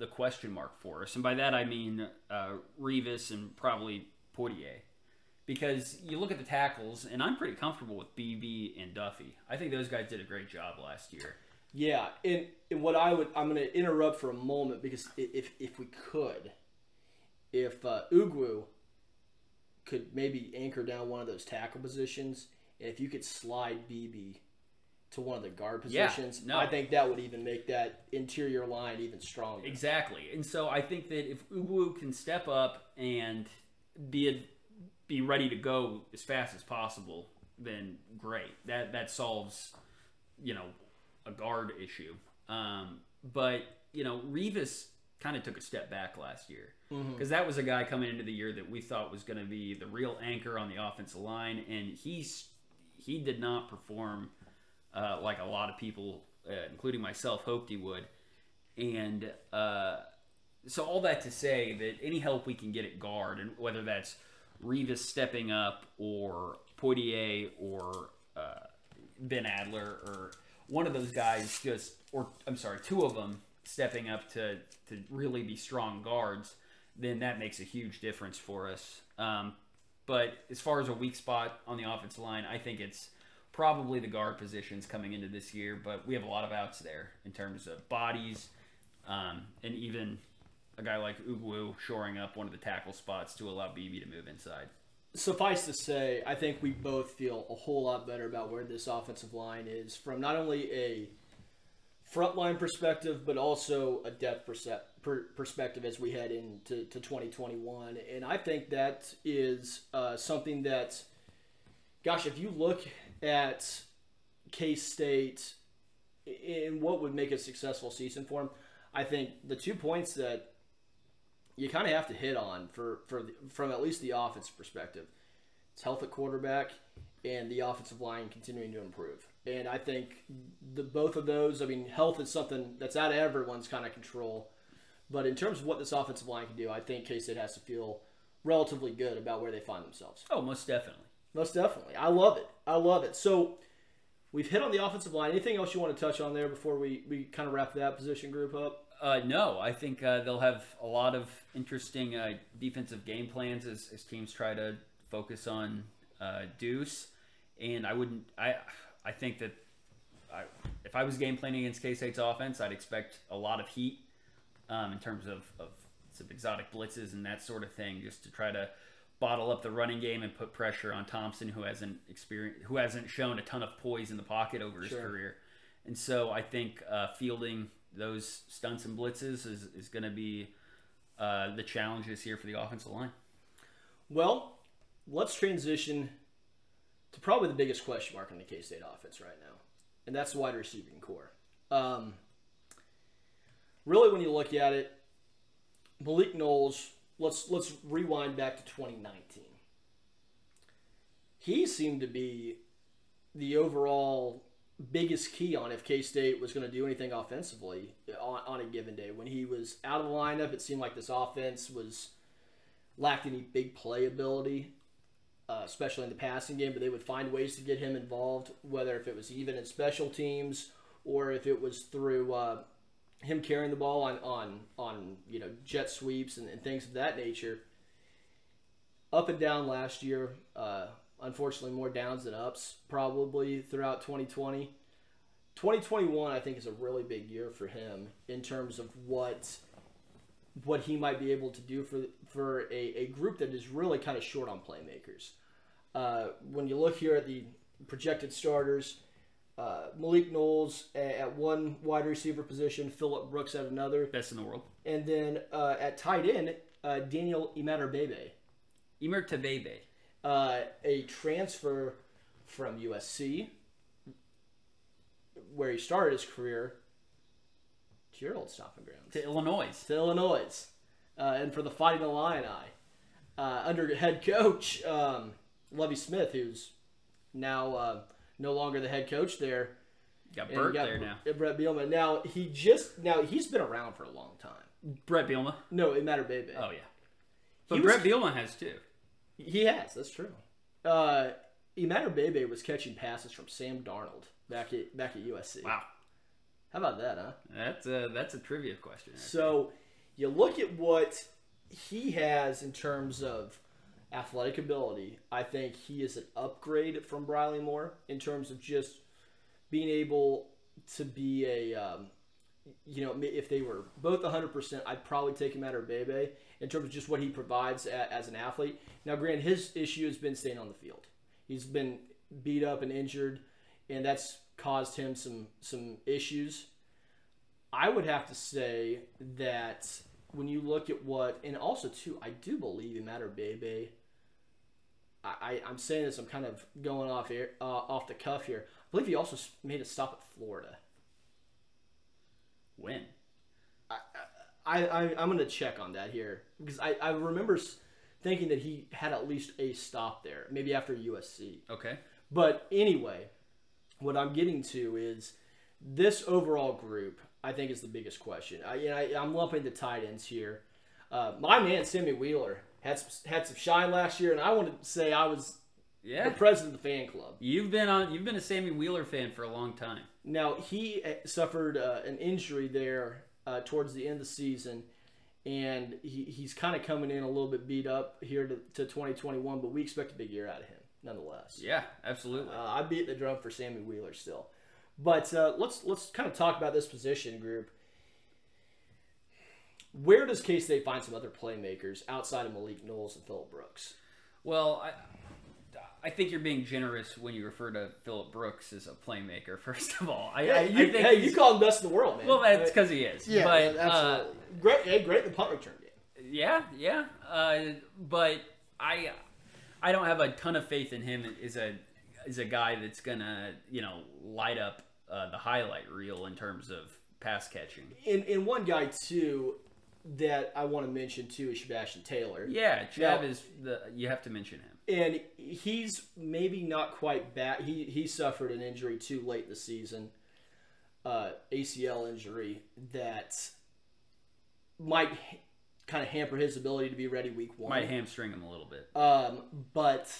the question mark for us, and by that I mean uh, Rivas and probably Poitier, because you look at the tackles, and I'm pretty comfortable with Beebe and Duffie. I think those guys did a great job last year. Yeah, and, and what I would I'm going to interrupt for a moment because if if we could, if uh, Ugwu could maybe anchor down one of those tackle positions, and if you could slide Beebe to one of the guard Yeah, positions, no. I think that would even make that interior line even stronger. Exactly, and so I think that if Ugwu can step up and be a, be ready to go as fast as possible, then great. That that solves, you know, a guard issue. Um, but you know, Rivas kind of took a step back last year because that was a guy coming into the year that we thought was going to be the real anchor on the offensive line, and he's he did not perform uh, like a lot of people, uh, including myself, hoped he would. And uh, so all that to say that any help we can get at guard, and whether that's Rivas stepping up or Poitier or uh, Ben Adler or one of those guys, just or I'm sorry, two of them stepping up to to really be strong guards, then that makes a huge difference for us. Um, but as far as a weak spot on the offensive line, I think it's probably the guard positions coming into this year. But we have a lot of outs there in terms of bodies, um, and even a guy like Ugwu shoring up one of the tackle spots to allow Beebe to move inside. Suffice to say, I think we both feel a whole lot better about where this offensive line is from not only a frontline perspective, but also a depth perspective as we head into to 2021. And I think that is uh, something that, gosh, if you look at K State in what would make a successful season for them, I think the two points that you kind of have to hit on for, for the, from at least the offense perspective. It's health at quarterback and the offensive line continuing to improve. And I think the both of those, I mean, health is something that's out of everyone's kind of control. But in terms of what this offensive line can do, I think K State has to feel relatively good about where they find themselves. Oh, most definitely. Most definitely. I love it. I love it. So we've hit on the offensive line. Anything else you want to touch on there before we, we kind of wrap that position group up? Uh, no, I think uh, they'll have a lot of interesting uh, defensive game plans as, as teams try to focus on uh, Deuce. And I wouldn't. I I think that I, if I was game planning against K State's offense, I'd expect a lot of heat um, in terms of, of some exotic blitzes and that sort of thing, just to try to bottle up the running game and put pressure on Thompson, who hasn't experienced, who hasn't shown a ton of poise in the pocket over his Sure. career. And so I think uh, fielding those stunts and blitzes is, is going to be uh, the challenge this year for the offensive line. Well, let's transition to probably the biggest question mark on the K State offense right now, and that's the wide receiving core. Um, really, when you look at it, Malik Knowles. Let's let's rewind back to 2019. He seemed to be the overall biggest key on if K State was going to do anything offensively on, on a given day. When he was out of the lineup, it seemed like this offense was lacked any big playability, uh, especially in the passing game. But they would find ways to get him involved, whether if it was even in special teams or if it was through uh, him carrying the ball on on on you know jet sweeps and, and things of that nature. Up and down last year. Uh, unfortunately, more downs than ups probably throughout 2020. 2021, I think, is a really big year for him in terms of what what he might be able to do for for a, a group that is really kind of short on playmakers. Uh, when you look here at the projected starters, uh, Malik Knowles at one wide receiver position, Phillip Brooks at another, Best in the world. and then uh, at tight end, uh, Daniel Imatorbhebhe, uh, a transfer from USC, where he started his career, to your old stomping grounds. To Illinois. to Illinois, uh, and for the Fighting Illini, uh, under head coach um, Lovie Smith, who's now uh, no longer the head coach there. Got Burt got there now. Bret Bielema. Now he just now he's been around for a long time. Bret Bielema. No, it matter, baby. Oh, yeah. But He was- Bret Bielema has too. He has. That's true. Uh, Imatorbhebhe was catching passes from Sam Darnold back at back at USC. Wow. How about that, huh? That's a, that's a trivia question. right So you look at what he has in terms of athletic ability. I think he is an upgrade from Briley Moore in terms of just being able to be a, um, you know, if they were both 100%, I'd probably take him out of Bebe in terms of just what he provides a, as an athlete. Now, Grant, his issue has been staying on the field. He's been beat up and injured, and that's caused him some some issues. I would have to say that when you look at what, and also too, I do believe Imatorbhebhe. I, I I'm saying this. I'm kind of going off air, uh, off the cuff here. I believe he also made a stop at Florida. When? I, I I'm gonna check on that here because I I remember thinking that he had at least a stop there, maybe after USC. Okay. But anyway, what I'm getting to is this overall group. I think is the biggest question. I, you know, I I'm lumping the tight ends here. Uh, my man Sammy Wheeler had some, had some shine last year, and I want to say I was the Yeah. president of the fan club. You've been on. You've been a Sammy Wheeler fan for a long time. Now he uh, suffered uh, an injury there uh, towards the end of the season, and he, he's kind of coming in a little bit beat up here to, to 2021. But we expect a big year out of him, nonetheless. Yeah, absolutely. Uh, I beat the drum for Sammy Wheeler still, but uh, let's let's kind of talk about this position group. Where does K State find some other playmakers outside of Malik Knowles and Phillip Brooks? Well, I, I think you're being generous when you refer to Phillip Brooks as a playmaker. [laughs] First of all, I, I, you, I think hey, you call him best in the world, man. well, that's because he is. yeah, but uh, absolutely. great, hey, great in the punt return game. yeah, yeah. Uh, but I, I don't have a ton of faith in him as a as a guy that's gonna you know light up uh, the highlight reel in terms of pass catching. And, and one guy too that I want to mention too is Chabastin Taylor. Yeah, Now- is the you have to mention him. and he's maybe not quite back. He he suffered an injury too late in the season, uh, ACL injury that might kind of hamper his ability to be ready week one. Might hamstring him a little bit. Um, but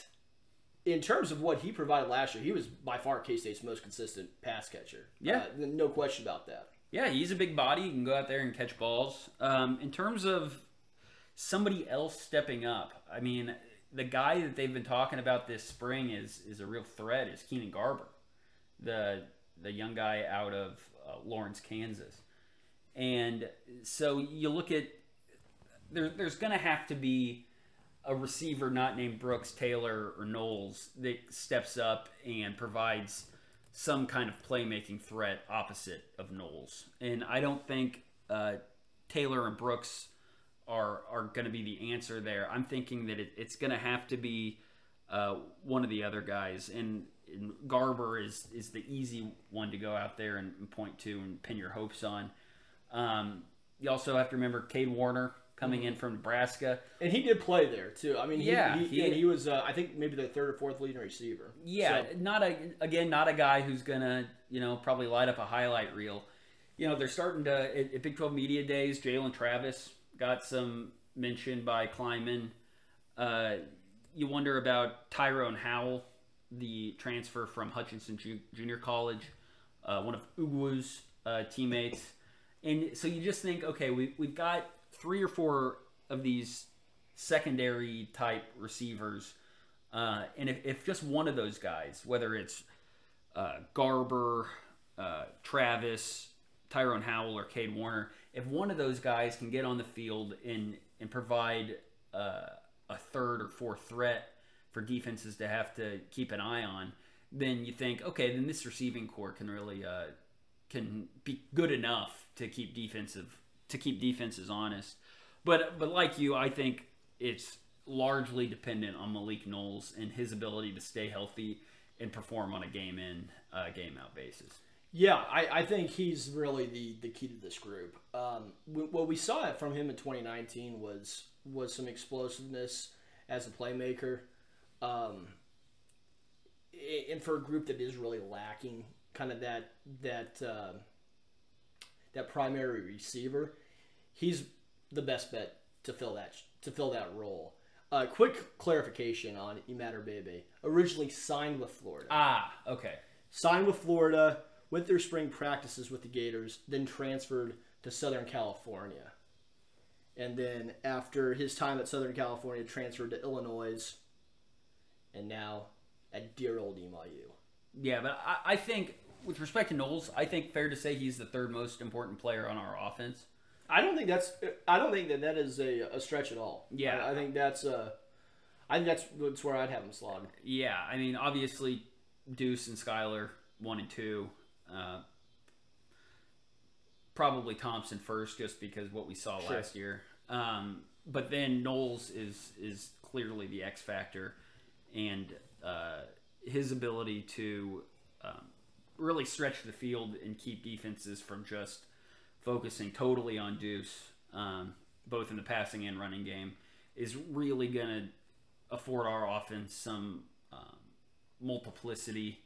in terms of what he provided last year, he was by far K State's most consistent pass catcher. Yeah. Uh, no question about that. Yeah, he's a big body. He can go out there and catch balls. Um, in terms of somebody else stepping up, I mean, the guy that they've been talking about this spring is is a real threat. Is Keenan Garber, the the young guy out of uh, Lawrence, Kansas, and so you look at there, there's going to have to be a receiver not named Brooks, Taylor, or Knowles that steps up and provides some kind of playmaking threat opposite of Knowles. And I don't think uh, Taylor and Brooks are are going to be the answer there. I'm thinking that it, it's going to have to be uh, one of the other guys. And, and Garber is is the easy one to go out there and, point to and pin your hopes on. Um, you also have to remember Kade Warner coming in from Nebraska. And he did play there too. I mean, he, Yeah, he, he- and he was uh, I think maybe the third or fourth leading receiver. Yeah, So- not a again, not a guy who's gonna you know probably light up a highlight reel. You know, they're starting to at, at Big Twelve media days. Jalen Travis got some mention by Klieman. Uh, you wonder about Tyrone Howell, the transfer from Hutchinson Junior College, uh, one of Ugwu's uh, teammates, and so you just think, okay, we we've got three or four of these secondary type receivers. Uh, and if, if just one of those guys, whether it's uh, Garber, uh, Travis, Tyrone Howell, or Kade Warner, if one of those guys can get on the field and and provide uh, a third or fourth threat for defenses to have to keep an eye on, then you think, okay, then this receiving core can really uh, can be good enough to keep defensive to keep defenses honest. But but like you, I think it's largely dependent on Malik Knowles and his ability to stay healthy and perform on a game in, uh, game out basis. Yeah, I, I think he's really the, the key to this group. Um, wh- what we saw from him in 2019 was was some explosiveness as a playmaker, um, and for a group that is really lacking kind of that that uh, that primary receiver, he's the best bet to fill that to fill that role. Uh, quick clarification on Imatorbhebhe. Originally signed with Florida Ah, okay. signed with Florida, went through spring practices with the Gators, then transferred to Southern California. And then after his time at Southern California, transferred to Illinois, and now at dear old EMIU. Yeah, but I, I think with respect to Knowles, I think fair to say he's the third most important player on our offense. I don't think that's. I don't think that that is a, a stretch at all. Yeah. I, I think that's. Uh, I think that's, that's where I'd have him slotted. Yeah, I mean, obviously, Deuce and Skylar one and two. Uh, probably Thompson first, just because what we saw Sure. last year. Um, but then Knowles is is clearly the X factor, and uh, his ability to um, really stretch the field and keep defenses from just focusing totally on Deuce um, both in the passing and running game, is really going to afford our offense some um, multiplicity,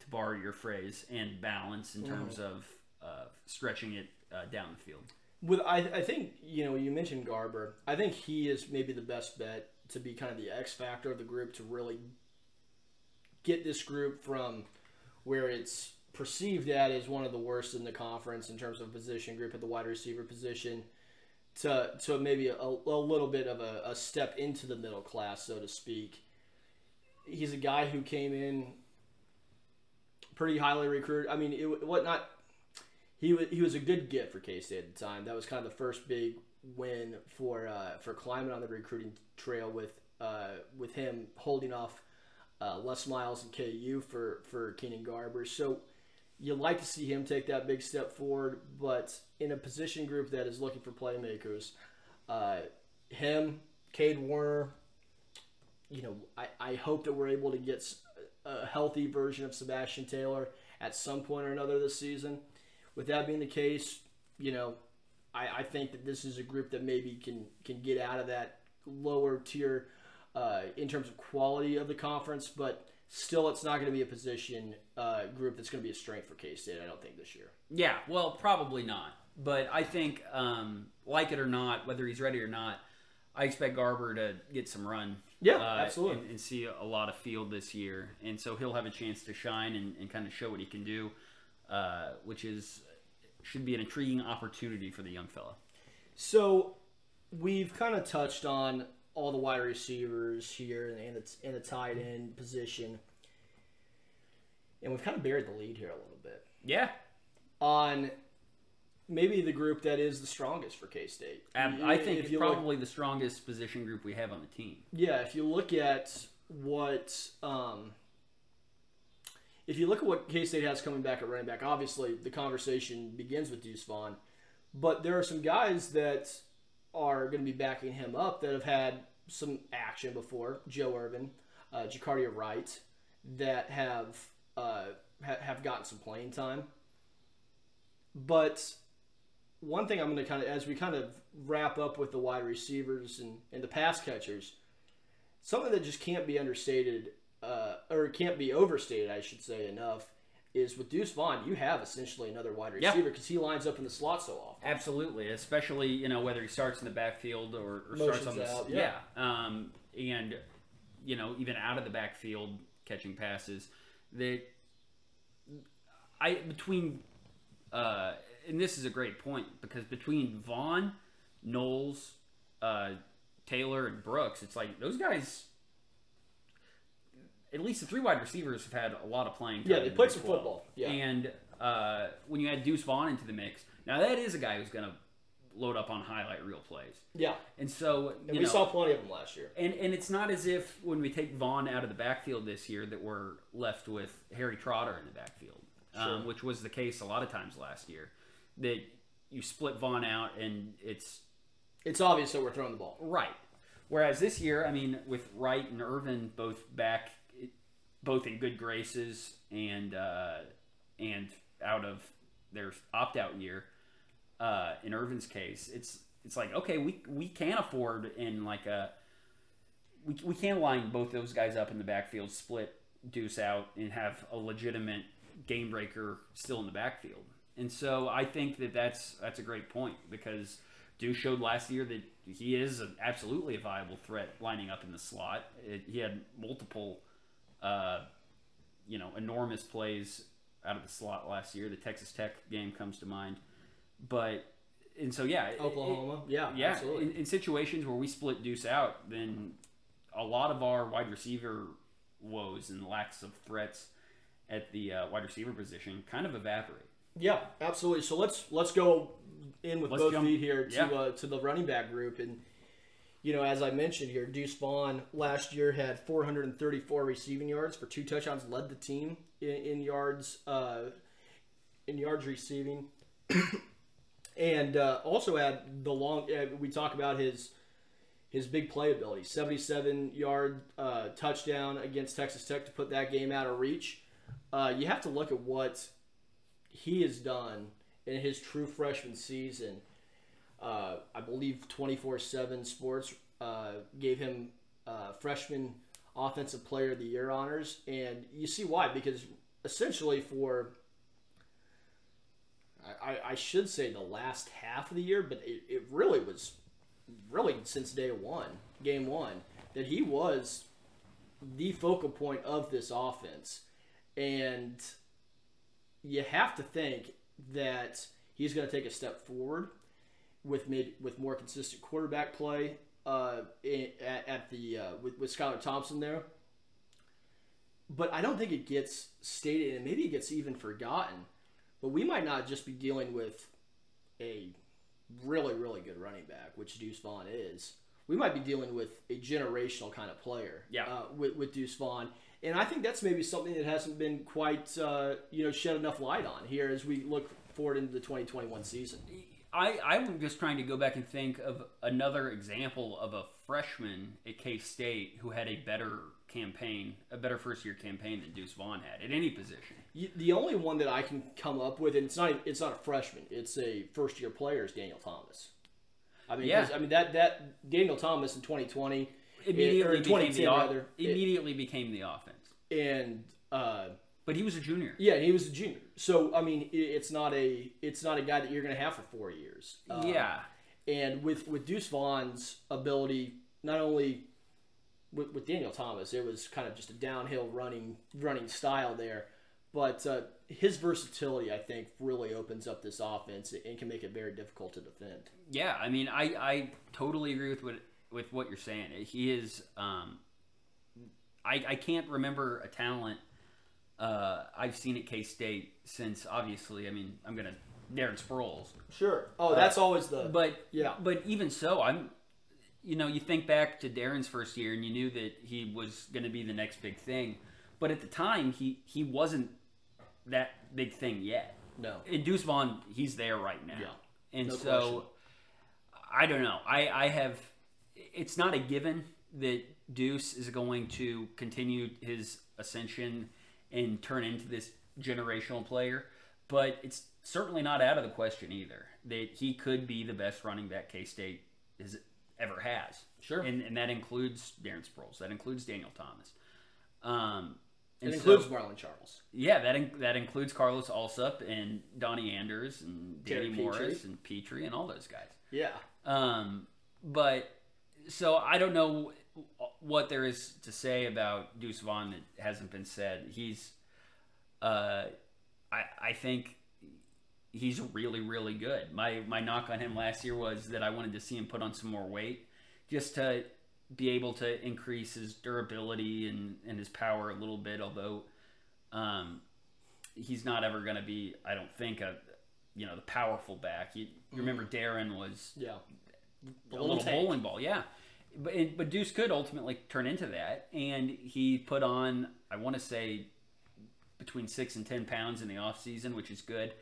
to borrow your phrase, and balance in terms of uh, stretching it uh, down the field. With I, I think you know you mentioned Garber. I think he is maybe the best bet to be kind of the X factor of the group to really get this group from where it's perceived at as one of the worst in the conference in terms of position group at the wide receiver position to to maybe a, a little bit of a, a step into the middle class, so to speak. He's a guy who came in pretty highly recruited. I mean, it what not. He was, he was a good get for K State at the time. That was kind of the first big win for uh, for Klieman on the recruiting trail with uh, with him holding off uh, Les Miles and KU for for Keenan Garber. So you like to see him take that big step forward, but in a position group that is looking for playmakers, uh, him, Kade Warner, you know, I, I hope that we're able to get a healthy version of Chabastin Taylor at some point or another this season. With that being the case, you know, I, I think that this is a group that maybe can can get out of that lower tier uh, in terms of quality of the conference, but still, it's not going to be a position uh, group that's going to be a strength for K State. I don't think this year. Yeah, well, probably not. But I think, um, like it or not, whether he's ready or not, I expect Garber to get some run. Yeah, uh, absolutely. And, and see a lot of field this year. And so he'll have a chance to shine and, and kind of show what he can do, uh, which is should be an intriguing opportunity for the young fella. So we've kind of touched on all the wide receivers here and the, and the tight end position, and we've kind of buried the lead here a little bit Yeah, on maybe the group that is the strongest for K State. Ab- I think it's you look- probably the strongest position group we have on the team. Yeah, if you look at what um, if you look at what K State has coming back at running back, obviously the conversation begins with Deuce Vaughn, but there are some guys that are going to be backing him up that have had some action before. Joe Irvin, uh, Jacardia Wright, that have uh, ha- have gotten some playing time. But one thing I'm going to kind of, as we kind of wrap up with the wide receivers and, and the pass catchers, something that just can't be understated, uh, or can't be overstated, I should say, enough, is with Deuce Vaughn, you have essentially another wide receiver because he lines up in the slot so often. Absolutely, especially you know whether he starts in the backfield or, or starts on the out, yeah, yeah. Um, and you know even out of the backfield catching passes that I between uh, and this is a great point because between Vaughn, Knowles, uh, Taylor, and Brooks, it's like those guys. At least the three wide receivers have had a lot of playing. time Yeah, they played some 12. football, yeah. And uh, when you add Deuce Vaughn into the mix, now that is a guy who's going to load up on highlight reel plays. Yeah, And so and we know, saw plenty of them last year. and and it's not as if when we take Vaughn out of the backfield this year that we're left with Harry Trotter in the backfield, um, which was the case a lot of times last year. That you split Vaughn out and it's It's obvious that we're throwing the ball. right. Whereas this year, I mean, with Wright and Irvin both back, both in good graces and uh, and out of their opt out year, uh, in Irvin's case, it's it's like okay, we we can afford in like a we, we can line both those guys up in the backfield, split Deuce out, and have a legitimate game breaker still in the backfield. And so I think that that's that's a great point because Deuce showed last year that he is an, absolutely a viable threat lining up in the slot. It, he had multiple, uh, you know, enormous plays out of the slot last year. The Texas Tech game comes to mind, but and so yeah, it- it- Oklahoma, yeah, yeah, absolutely. in, in situations where we split Deuce out, then a lot of our wide receiver woes and lacks of threats at the uh, wide receiver position kind of evaporate. Yeah, absolutely. So let's let's go in with Let's both jump- feet here to yeah. uh, to the running back group, and you know, as I mentioned here, Deuce Vaughn last year had 434 receiving yards for two touchdowns, led the team in, in yards uh, in yards receiving, [coughs] and uh, also had the long. Uh, we talk about his his big playability 77 yard uh, touchdown against Texas Tech to put that game out of reach. Uh, you have to look at what he has done in his true freshman season. Uh, I believe twenty four seven Sports uh, gave him uh, freshman offensive player of the year honors, and you see why because essentially for I, I should say the last half of the year, but it, it really was really since day one, game one, that he was the focal point of this offense. And you have to think that he's going to take a step forward with mid, with more consistent quarterback play uh, at, at the uh, with, with Skylar Thompson there. But I don't think it gets stated, and maybe it gets even forgotten. But we might not just be dealing with a really, really good running back, which Deuce Vaughn is. We might be dealing with a generational kind of player. Yeah. Uh, with, with Deuce Vaughn, and I think that's maybe something that hasn't been quite uh, you know shed enough light on here as we look forward into the 2021 season. I, I'm just trying to go back and think of another example of a freshman at K State who had a better campaign, a better first year campaign than Deuce Vaughn had at any position. The only one that I can come up with, and it's not it's not a freshman, it's a first year player, is Daniel Thomas. I mean, Yeah. I mean that that Daniel Thomas in 2020 Immediately in became the rather, it- immediately became the offense. and uh, But he was a junior. yeah, he was a junior. So I mean, it's not a it's not a guy that you're going to have for four years. Uh, yeah. and with with Deuce Vaughn's ability, not only with, with Daniel Thomas, it was kind of just a downhill running running style there, but uh, his versatility, I think, really opens up this offense and can make it very difficult to defend. Yeah, I mean, I, I totally agree with what with what you're saying. He is. Um, I I can't remember a talent uh, I've seen at K State since obviously. I mean, I'm gonna Darren Sproles, Sure. Oh, that's always the but yeah. but even so, I'm. You know, you think back to Darren's first year, and you knew that he was going to be the next big thing, but at the time, he he wasn't that big thing yet. no. And Deuce Vaughn, he's there right now. Yeah, And no so question. I don't know. I, I have it's not a given that Deuce is going to continue his ascension and turn into this generational player, but it's certainly not out of the question either that he could be the best running back K State has ever has. Sure. And, and that includes Darren Sproles. That includes Daniel Thomas. Um, It and includes so- Marlon Charles. yeah, that in, that includes Carlos Alsup and Donnie Anders and Danny Morris Petrie. and Petrie and all those guys. Yeah. Um, but so I don't know what there is to say about Deuce Vaughn that hasn't been said. He's, uh, I I think he's really really good. My my knock on him last year was that I wanted to see him put on some more weight, just to be able to increase his durability and, and his power a little bit. Although, um, he's not ever going to be, I don't think, a you know the powerful back. You, you remember Darren was Yeah. a little tank. bowling ball, yeah. But and- but Deuce could ultimately turn into that, and he put on I want to say between six and ten pounds in the off season, which is good.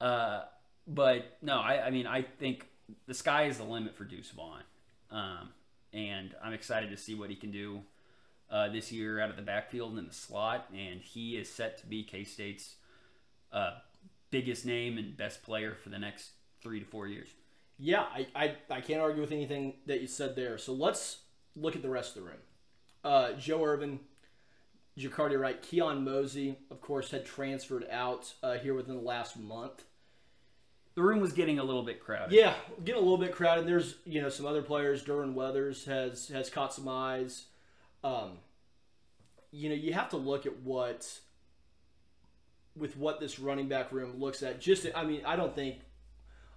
Uh, but no, I, I mean I think the sky is the limit for Deuce Vaughn, um, and I'm excited to see what he can do uh, this year out of the backfield and in the slot, and he is set to be K State's uh, biggest name and best player for the next three to four years. Yeah, I, I, I can't argue with anything that you said there. So let's look at the rest of the room. Uh, Joe Irvin, Jacardi Wright, Keon Mosey, of course, had transferred out uh, here within the last month. The room was getting a little bit crowded. Yeah, getting a little bit crowded. There's you know some other players. Duran Weathers has has caught some eyes. Um, you know you have to look at what with what this running back room looks at. Just I mean I don't think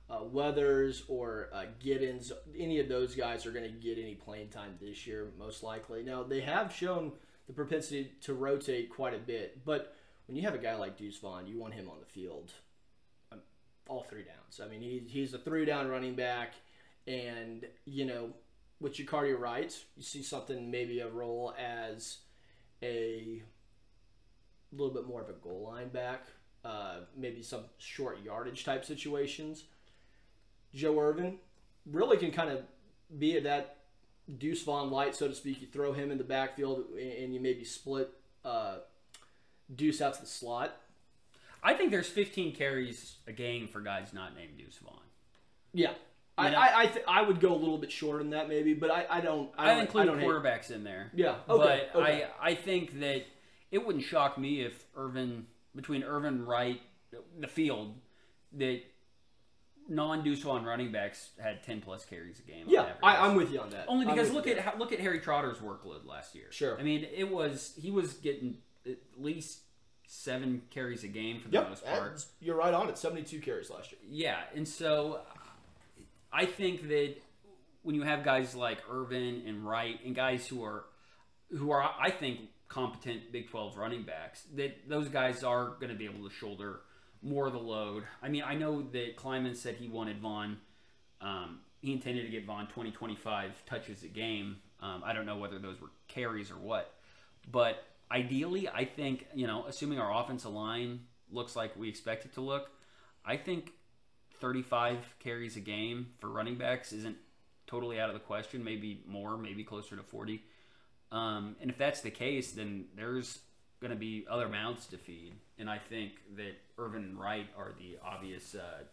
uh, Weathers or uh, Giddens any of those guys are going to get any playing time this year most likely. Now they have shown the propensity to rotate quite a bit, but when you have a guy like Deuce Vaughn, you want him on the field all three downs. I mean, he, he's a three down running back, and you know, with Jacardi Wright, you see something maybe a role as a little bit more of a goal line back, uh, maybe some short yardage type situations. Joe Irvin really can kind of be at that Deuce Vaughn light, so to speak. You throw him in the backfield, and you maybe split uh, Deuce out to the slot. I think there's 15 carries a game for guys not named Deuce Vaughn. Yeah, I, know? I I, th- I would go a little bit shorter than that maybe, but I, I don't I I don't include I don't hate- quarterbacks in there. Yeah. Okay. But okay. I I think that it wouldn't shock me if Irvin between Irvin Wright the field that non Deuce Vaughn running backs had ten plus carries a game. yeah. I, I'm with you on that. only because look at how- look at Harry Trotter's workload last year. Sure. I mean it was he was getting at least seven carries a game for the Yep, most part. you're right on it. 72 carries last year. Yeah, and so I think that when you have guys like Irvin and Wright and guys who are who are I think competent Big 12 running backs, that those guys are going to be able to shoulder more of the load. I mean, I know that Klieman said he wanted Vaughn um, he intended to get Vaughn 20 25 touches a game. Um, I don't know whether those were carries or what. But ideally, I think, you know, assuming our offensive line looks like we expect it to look, I think 35 carries a game for running backs isn't totally out of the question. Maybe more, maybe closer to 40. Um, and if that's the case, then there's going to be other mouths to feed. And I think that Irvin and Wright are the obvious uh,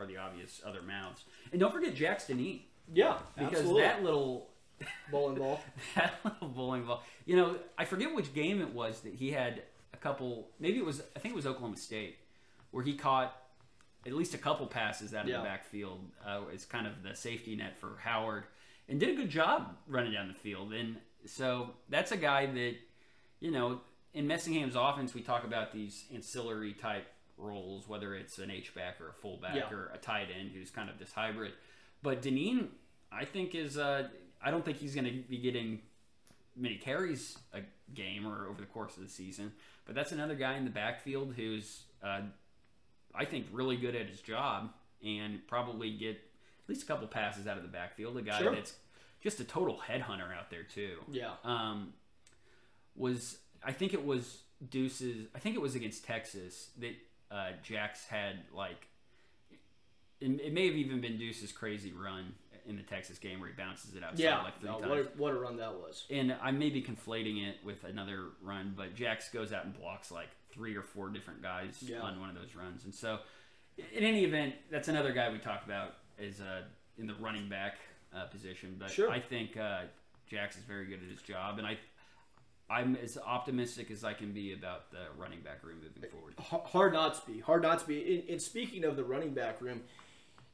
are the obvious other mouths. And don't forget Jackson E. Yeah, Because absolutely. that little [laughs] bowling ball. [laughs] that little bowling ball. You know, I forget which game it was that he had a couple. Maybe it was. I think it was Oklahoma State, where he caught at least a couple passes out of Yeah. the backfield uh, as kind of the safety net for Howard, and did a good job running down the field. And so that's a guy that, you know, in Messingham's offense, we talk about these ancillary type roles, whether it's an H back or a fullback Yeah. or a tight end who's kind of this hybrid. But Dineen, I think is. Uh, I don't think he's going to be getting many carries a game or over the course of the season. But that's another guy in the backfield who's, uh, I think, really good at his job and probably get at least a couple passes out of the backfield. A guy Sure. that's just a total headhunter out there too. Yeah. Um, was I think it was Deuce's. I think it was against Texas that uh, Jax had like. It, it may have even been Deuce's crazy run in the Texas game where he bounces it outside Yeah. like three No, times what, a, what a run that was. and I may be conflating it with another run, but Jax goes out and blocks like three or four different guys Yeah. on one of those runs. And so, in any event, that's another guy we talked about is uh, in the running back uh, position. But Sure. I think uh, Jax is very good at his job, and I. I'm as optimistic as I can be about the running back room moving forward. Hard not to be. Hard not to be. And, and speaking of the running back room,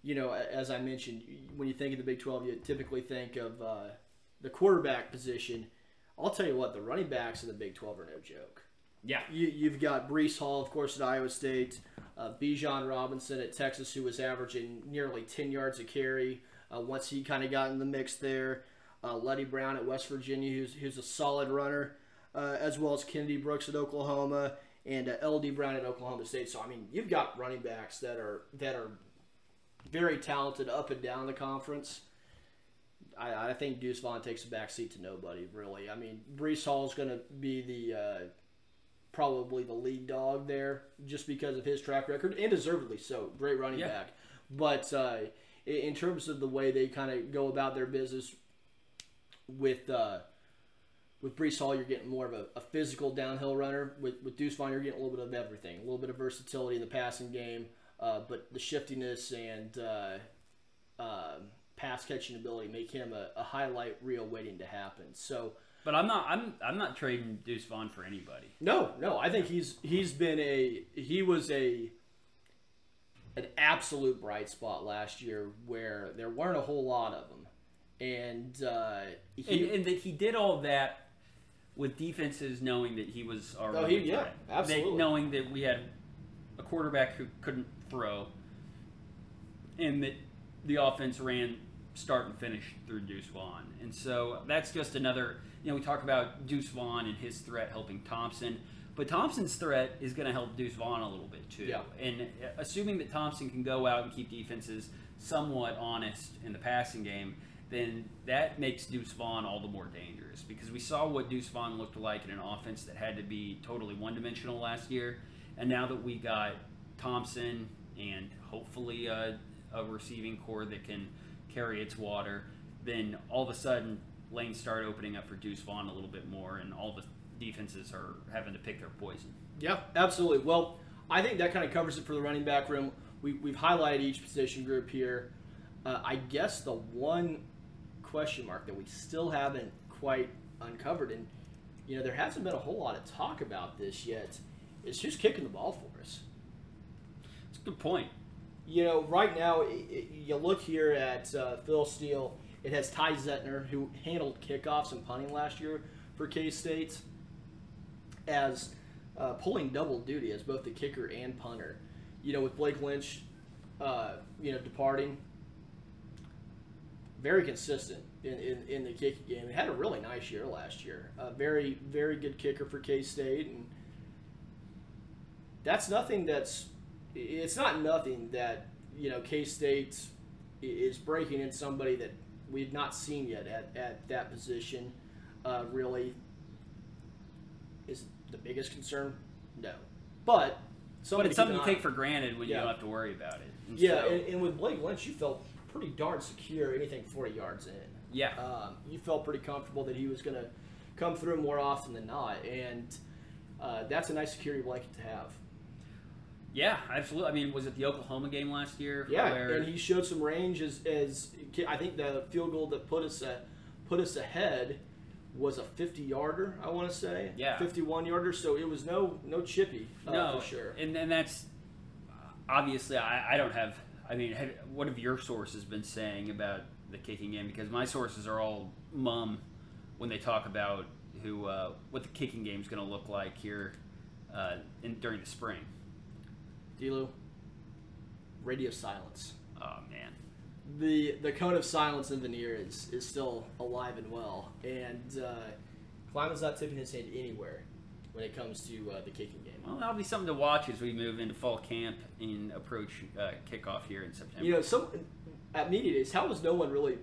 you know, as I mentioned, when you think of the Big 12, you typically think of uh, the quarterback position. I'll tell you what, the running backs in the Big 12 are no joke. Yeah, You, you've got Breece Hall, of course, at Iowa State, uh, Bijan Robinson at Texas, who was averaging nearly 10 yards a carry uh, once he kind of got in the mix there. Uh, Leddie Brown at West Virginia, who's, who's a solid runner, uh, as well as Kennedy Brooks at Oklahoma and uh, LD Brown at Oklahoma State. So, I mean, you've got running backs that are that are very talented up and down the conference. I, I think Deuce Vaughn takes a backseat to nobody, really. I mean, Breece Hall is going to be the uh, probably the lead dog there just because of his track record and deservedly so. Great running Yeah. back. But uh, in terms of the way they kind of go about their business with uh, with Breece Hall, you're getting more of a, a physical downhill runner. With, with Deuce Vaughn, you're getting a little bit of everything, a little bit of versatility in the passing game, uh, but the shiftiness and uh, uh, pass catching ability make him a, a highlight reel waiting to happen. So. but I'm not. I'm. I'm not trading Deuce Vaughn for anybody. No, no. I think he's he's been a he was a an absolute bright spot last year where there weren't a whole lot of them, and uh, he, and, and that he did all that with defenses knowing that he was our Oh, he- yeah, absolutely. That- knowing that we had a quarterback who couldn't throw, and that the offense ran start and finish through Deuce Vaughn, and so that's just another. You know, we talk about Deuce Vaughn and his threat helping Thompson. But Thompson's threat is going to help Deuce Vaughn a little bit too. Yeah. And uh, assuming that Thompson can go out and keep defenses somewhat honest in the passing game, then that makes Deuce Vaughn all the more dangerous because we saw what Deuce Vaughn looked like in an offense that had to be totally one dimensional last year. And now that we got Thompson and hopefully a, a receiving core that can carry its water, then all of a sudden lanes start opening up for Deuce Vaughn a little bit more, and all the defenses are having to pick their poison. yeah, absolutely. Well, I think that kind of covers it for the running back room. We, we've highlighted each position group here. Uh, I guess the one question mark that we still haven't quite uncovered, and you know there hasn't been a whole lot of talk about this yet, is who's kicking the ball for us. It's a good point. You know, right now i i you look here at uh, Phil Steele. It has Ty Zentner, who handled kickoffs and punting last year for K State, as uh, pulling double duty as both the kicker and punter. You know, with Blake Lynch, uh, you know, departing, very consistent in, in, in the kicking game. He had a really nice year last year. A very, very good kicker for K State. And that's nothing that's, it's not nothing that, you know, K State is breaking in somebody that we've not seen yet at, at that position, uh, really. Is the biggest concern? No. But, But it's something you take for granted when you don't have to worry about it. And Yeah, so- and, and with Blake Lynch, you felt pretty darn secure anything 40 yards in. yeah. Um, you felt pretty comfortable that he was going to come through more often than not, and uh, that's a nice security blanket to have. Yeah, absolutely. I mean, was it the Oklahoma game last year? Yeah, where- and he showed some range as, as I think the field goal that put us at, put us ahead was a 50 yarder. I want to say, Yeah. 51 yarder. So it was no no chippy uh, no, for sure. And and that's obviously I, I don't have. I mean, have, what have your sources been saying about the kicking game? Because my sources are all mum when they talk about who uh, what the kicking game is going to look like here uh, in, during the spring. DLew, radio silence. Oh man, the the cone of silence in Vanier is, is still alive and well, and uh, Klieman's not tipping his hand anywhere when it comes to uh, the kicking game. well that'll be something to watch as we move into fall camp and approach uh, kickoff here in September. You know, so at media days, how was no one really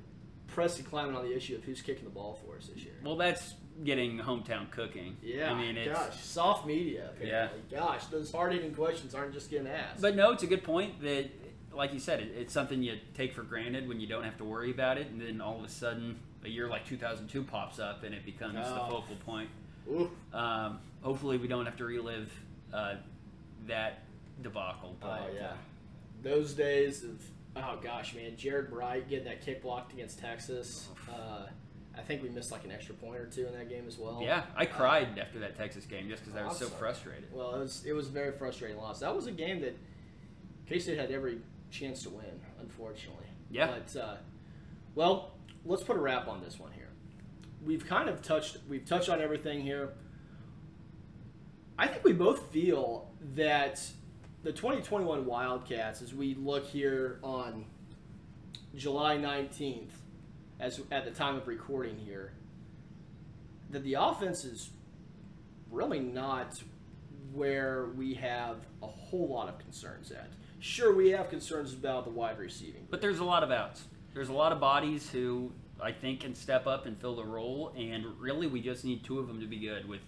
pressing Klieman on the issue of who's kicking the ball for us this year? well, that's getting hometown cooking. Yeah, I mean it's. gosh, soft media. Apparently. Gosh, those hard hitting questions aren't just getting asked. But no, it's a good point that, like you said, it, it's something you take for granted when you don't have to worry about it, and then all of a sudden, a year like 2002 pops up and it becomes the Oh. focal point. Um, hopefully, we don't have to relive uh, that debacle. Oh But, yeah, uh, those days of oh gosh, man, Jared Brite getting that kick blocked against Texas. Uh, I think we missed like an extra point or two in that game as well. yeah, I cried after that Texas game just because I was so frustrated. Well, it was it was a very frustrating loss. That was a game that K State had every chance to win, unfortunately. Yeah. But uh, well, let's put a wrap on this one here. We've kind of touched we've touched on everything here. I think we both feel that the 2021 Wildcats, as we look here on July 19th, as at the time of recording here, that the offense is really not where we have a whole lot of concerns at. Sure, we have concerns about the wide receiving. But there's a lot of outs. There's a lot of bodies who I think can step up and fill the role, and really we just need two of them to be good with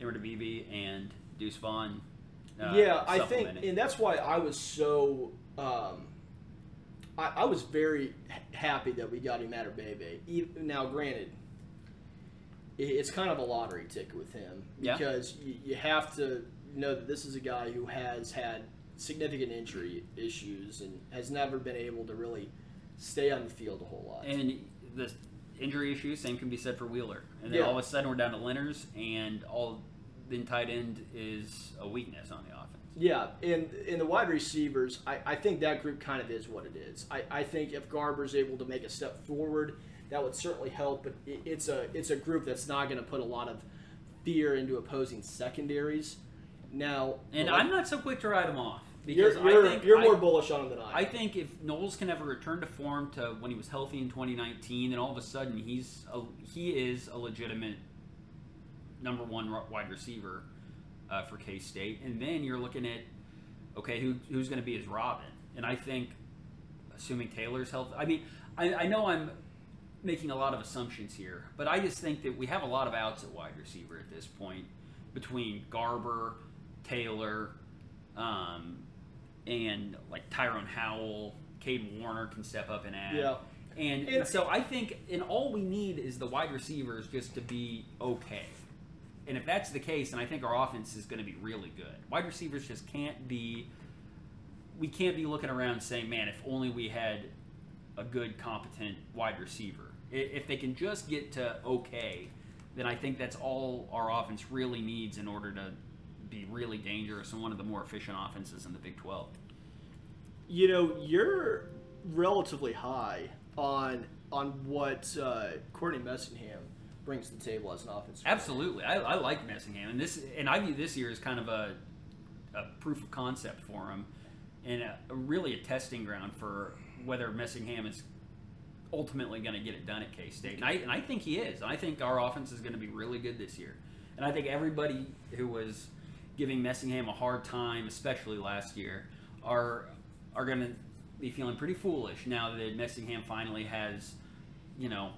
DeBebe and Deuce Vaughn. Uh, yeah, I think, and that's why I was so. Um, I, I was very happy that we got him at Bebe. E- Now, granted, it's kind of a lottery ticket with him Yeah. because you, you have to know that this is a guy who has had significant injury issues and has never been able to really stay on the field a whole lot. And the injury issues, same can be said for Wheeler. And then Yeah. all of a sudden we're down to Lenners, and all then tight end is a weakness on the offense. Yeah, and in the wide receivers, I, I think that group kind of is what it is. I, I think if Garber's able to make a step forward, that would certainly help. But it, it's a it's a group that's not going to put a lot of fear into opposing secondaries. Now, And like- I'm not so quick to write them off you're, because you're, I think you're I- more bullish on him than I. Am. I think if Knowles can ever return to form to when he was healthy in 2019, then all of a sudden he's a, he is a legitimate number one wide receiver uh, for K State, and then you're looking at okay, who, who's going to be his Robin? And I think, assuming Taylor's health, I mean, I, I know I'm making a lot of assumptions here, but I just think that we have a lot of outs at wide receiver at this point between Garber, Taylor, um, and like Tyrone Howell, Kade Warner can step up and add. Yeah. And, And- so I think, and all we need is the wide receivers just to be okay. And if that's the case, then I think our offense is going to be really good. Wide receivers just can't be. We can't be looking around saying, "Man, if only we had a good, competent wide receiver. If they can just get to okay, then I think that's all our offense really needs in order to be really dangerous and one of the more efficient offenses in the Big 12. You know, you're relatively high on on what uh, Courtney Messingham brings to the table as an offense. Absolutely, I, I like Messingham, and this and I view this year as kind of a, a proof of concept for him, and a, a really a testing ground for whether Messingham is ultimately going to get it done at K State, and I and I think he is. I think our offense is going to be really good this year, and I think everybody who was giving Messingham a hard time, especially last year, are are going to be feeling pretty foolish now that Messingham finally has, you know,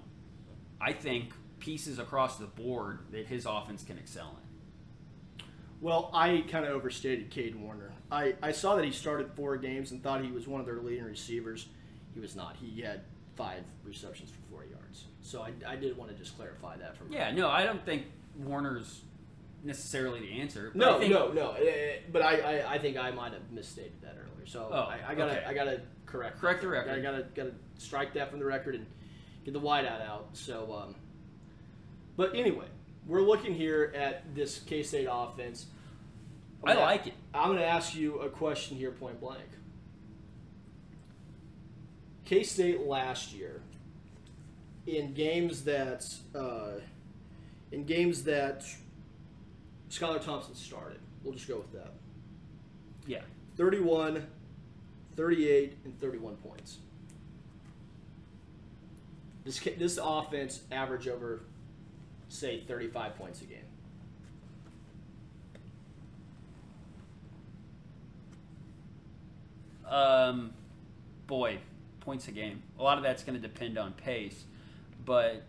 I think pieces across the board that his offense can excel in. Well, I kind of overstated Kade Warner. I, I saw that he started four games and thought he was one of their leading receivers. He was not. He had five receptions for four yards. So I, I did want to just clarify that from Yeah, no, I don't think Warner's necessarily the answer. but No, I think, no, no. eh, But I, I, I think I might have misstated that earlier. So Oh, I, I gotta okay. I gotta correct Correct the record. I gotta gotta strike that from the record and get the whiteout out. So, um, but anyway, we're looking here at this K State offense. I like it. I'm gonna ask you a question here, point blank. K State last year, in games that uh, in games that Skylar Thompson started, we'll just go with that. Yeah, 31, 38, and 31 points. This this offense average over, say, 35 points a game. um, boy, points a game. A lot of that's going to depend on pace, but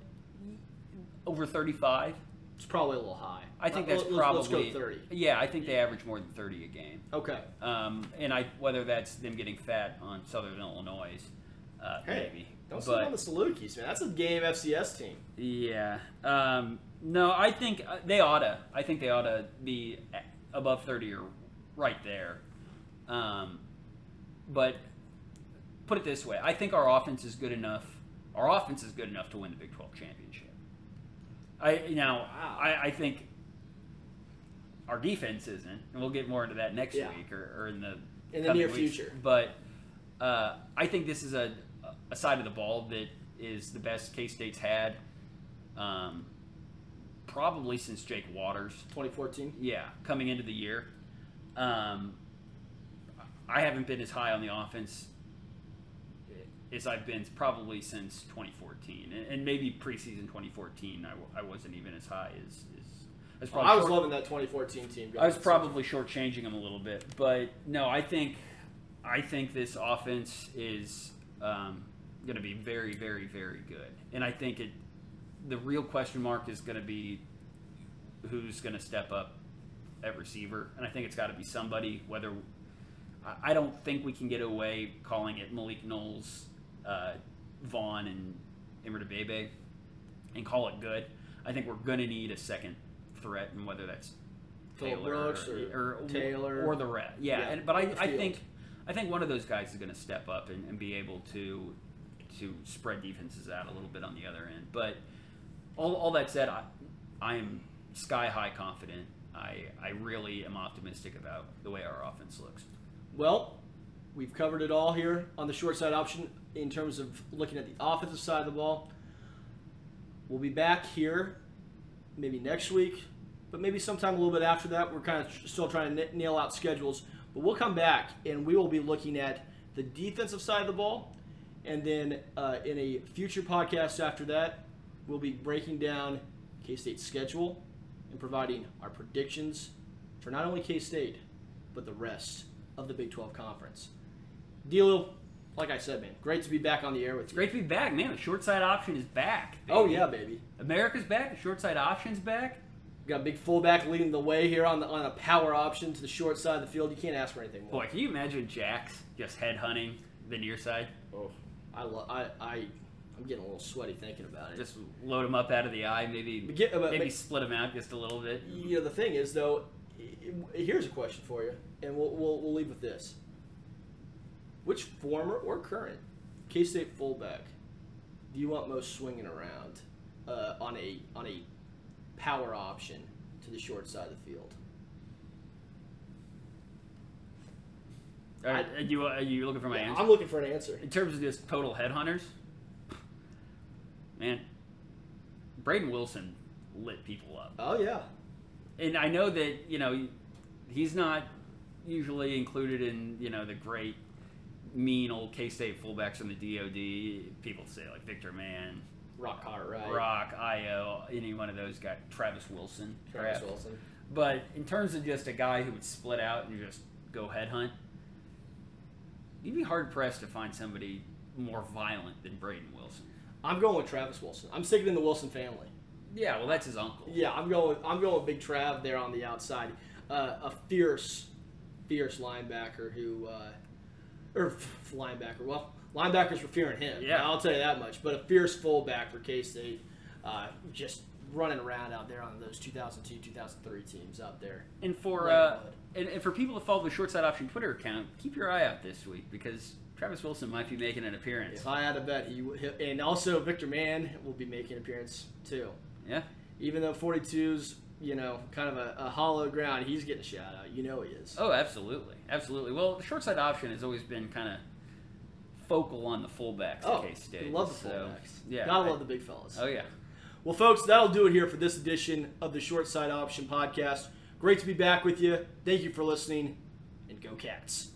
over thirty-five, It's probably a little high. I think that's let's- probably Let's go 30. Yeah, I think they average more than thirty a game. Okay. Um, and I whether that's them getting fat on Southern Illinois, uh, Hey, maybe. But, on the Salukis, man. That's a game FCS team. Yeah. Um, no, I think uh, they oughta. I think they oughta be above thirty or right there. Um, but put it this way: I think our offense is good enough. Our offense is good enough to win the Big Twelve championship. I now Wow. I, I think our defense isn't, and we'll get more into that next Yeah. week or, or in the In the near weeks. future. But uh, I think this is a, a side of the ball that is the best K State's had, um, probably since Jake Waters. 2014. Yeah, coming into the year, um, I haven't been as high on the offense as I've been probably since 2014, and, and maybe preseason 2014. I, w- I wasn't even as high as. as as Well, probably I was short- loving that 2014 team. I was probably shortchanging him a little bit, but no, I think I think this offense is um, going to be very, very, very good, and I think it. The real question mark is going to be who's going to step up at receiver, and I think it's got to be somebody. Whether I- don't think we can get away calling it Malik Knowles, uh, Vaughn, and Emer Bebe, and call it good. I think we're going to need a second threat, and whether that's Taylor or or, Taylor. or the rest. Yeah, Yeah, and, but I, I think I think one of those guys is going to step up and, and be able to to spread defenses out a little bit on the other end. But all, all that said, I, am sky high confident. I I really am optimistic about the way our offense looks. Well, we've covered it all here on the short side option in terms of looking at the offensive side of the ball. We'll be back here maybe next week, but maybe sometime a little bit after that. We're kind of still trying to nail out schedules, but we'll come back and we will be looking at the defensive side of the ball. And then uh, in a future podcast after that, we'll be breaking down K State's schedule and providing our predictions for not only K State, but the rest of the Big 12 Conference. Deal, like I said, man, great to be back on the air with It's you. great to be back, man. The short side option is back. Oh, yeah, baby. America's back. The short side option's back. We got a big fullback leading the way here on the on a power option to the short side of the field. You can't ask for anything more. Boy, can you imagine Jax just head hunting the near side? Oh, I, lo- I, I, I'm getting a little sweaty thinking about it. Just load them up out of the eye, maybe get- but- maybe but- split them out just a little bit. you know, the thing is, though, i- i- here's a question for you, and we'll, we'll, we'll leave with this. Which former or current K State fullback do you want most swinging around uh, on a on a power option to the short side of the field? Right, are you are you looking for my Yeah, answer? I'm looking for an answer. In terms of just total headhunters, man, Braden Wilson lit people up. Oh yeah, and I know that you know he's not usually included in you know the great mean old K State fullbacks on the DoD. People say like Victor Mann, Rock Cartwright, Rock, Io, any one of those guys, Travis Wilson, Travis perhaps. Wilson. But in terms of just a guy who would split out and just go headhunt, you'd be hard pressed to find somebody more violent than Braden Wilson. I'm going with Travis Wilson. I'm sticking in the Wilson family. Yeah, well, that's his uncle. Yeah, I'm going. I'm going with Big Trav there on the outside. Uh, a fierce, fierce linebacker who, uh, or f- linebacker. Well, linebackers were fearing him. Yeah. I'll tell you that much. But a fierce fullback for K State, uh, just running around out there on those 2002, 2003 teams out there. And for uh. And, and for people to follow the Short Side Option Twitter account, keep your eye out this week because Travis Wilson might be making an appearance. If I had to bet, he, would- and also Victor Mann will be making an appearance too. Yeah, Even though 42's you know kind of a, a hollow ground, he's getting a shout out. You know he is. Oh, absolutely, absolutely. Well, the short side option has always been kind of focal on the fullbacks Oh, at K State. love the fullbacks. Yeah, gotta I- love the big fellas. Oh yeah. Well, folks, that'll do it here for this edition of the Short Side Option Podcast. Great to be back with you. Thank you for listening, and go Cats.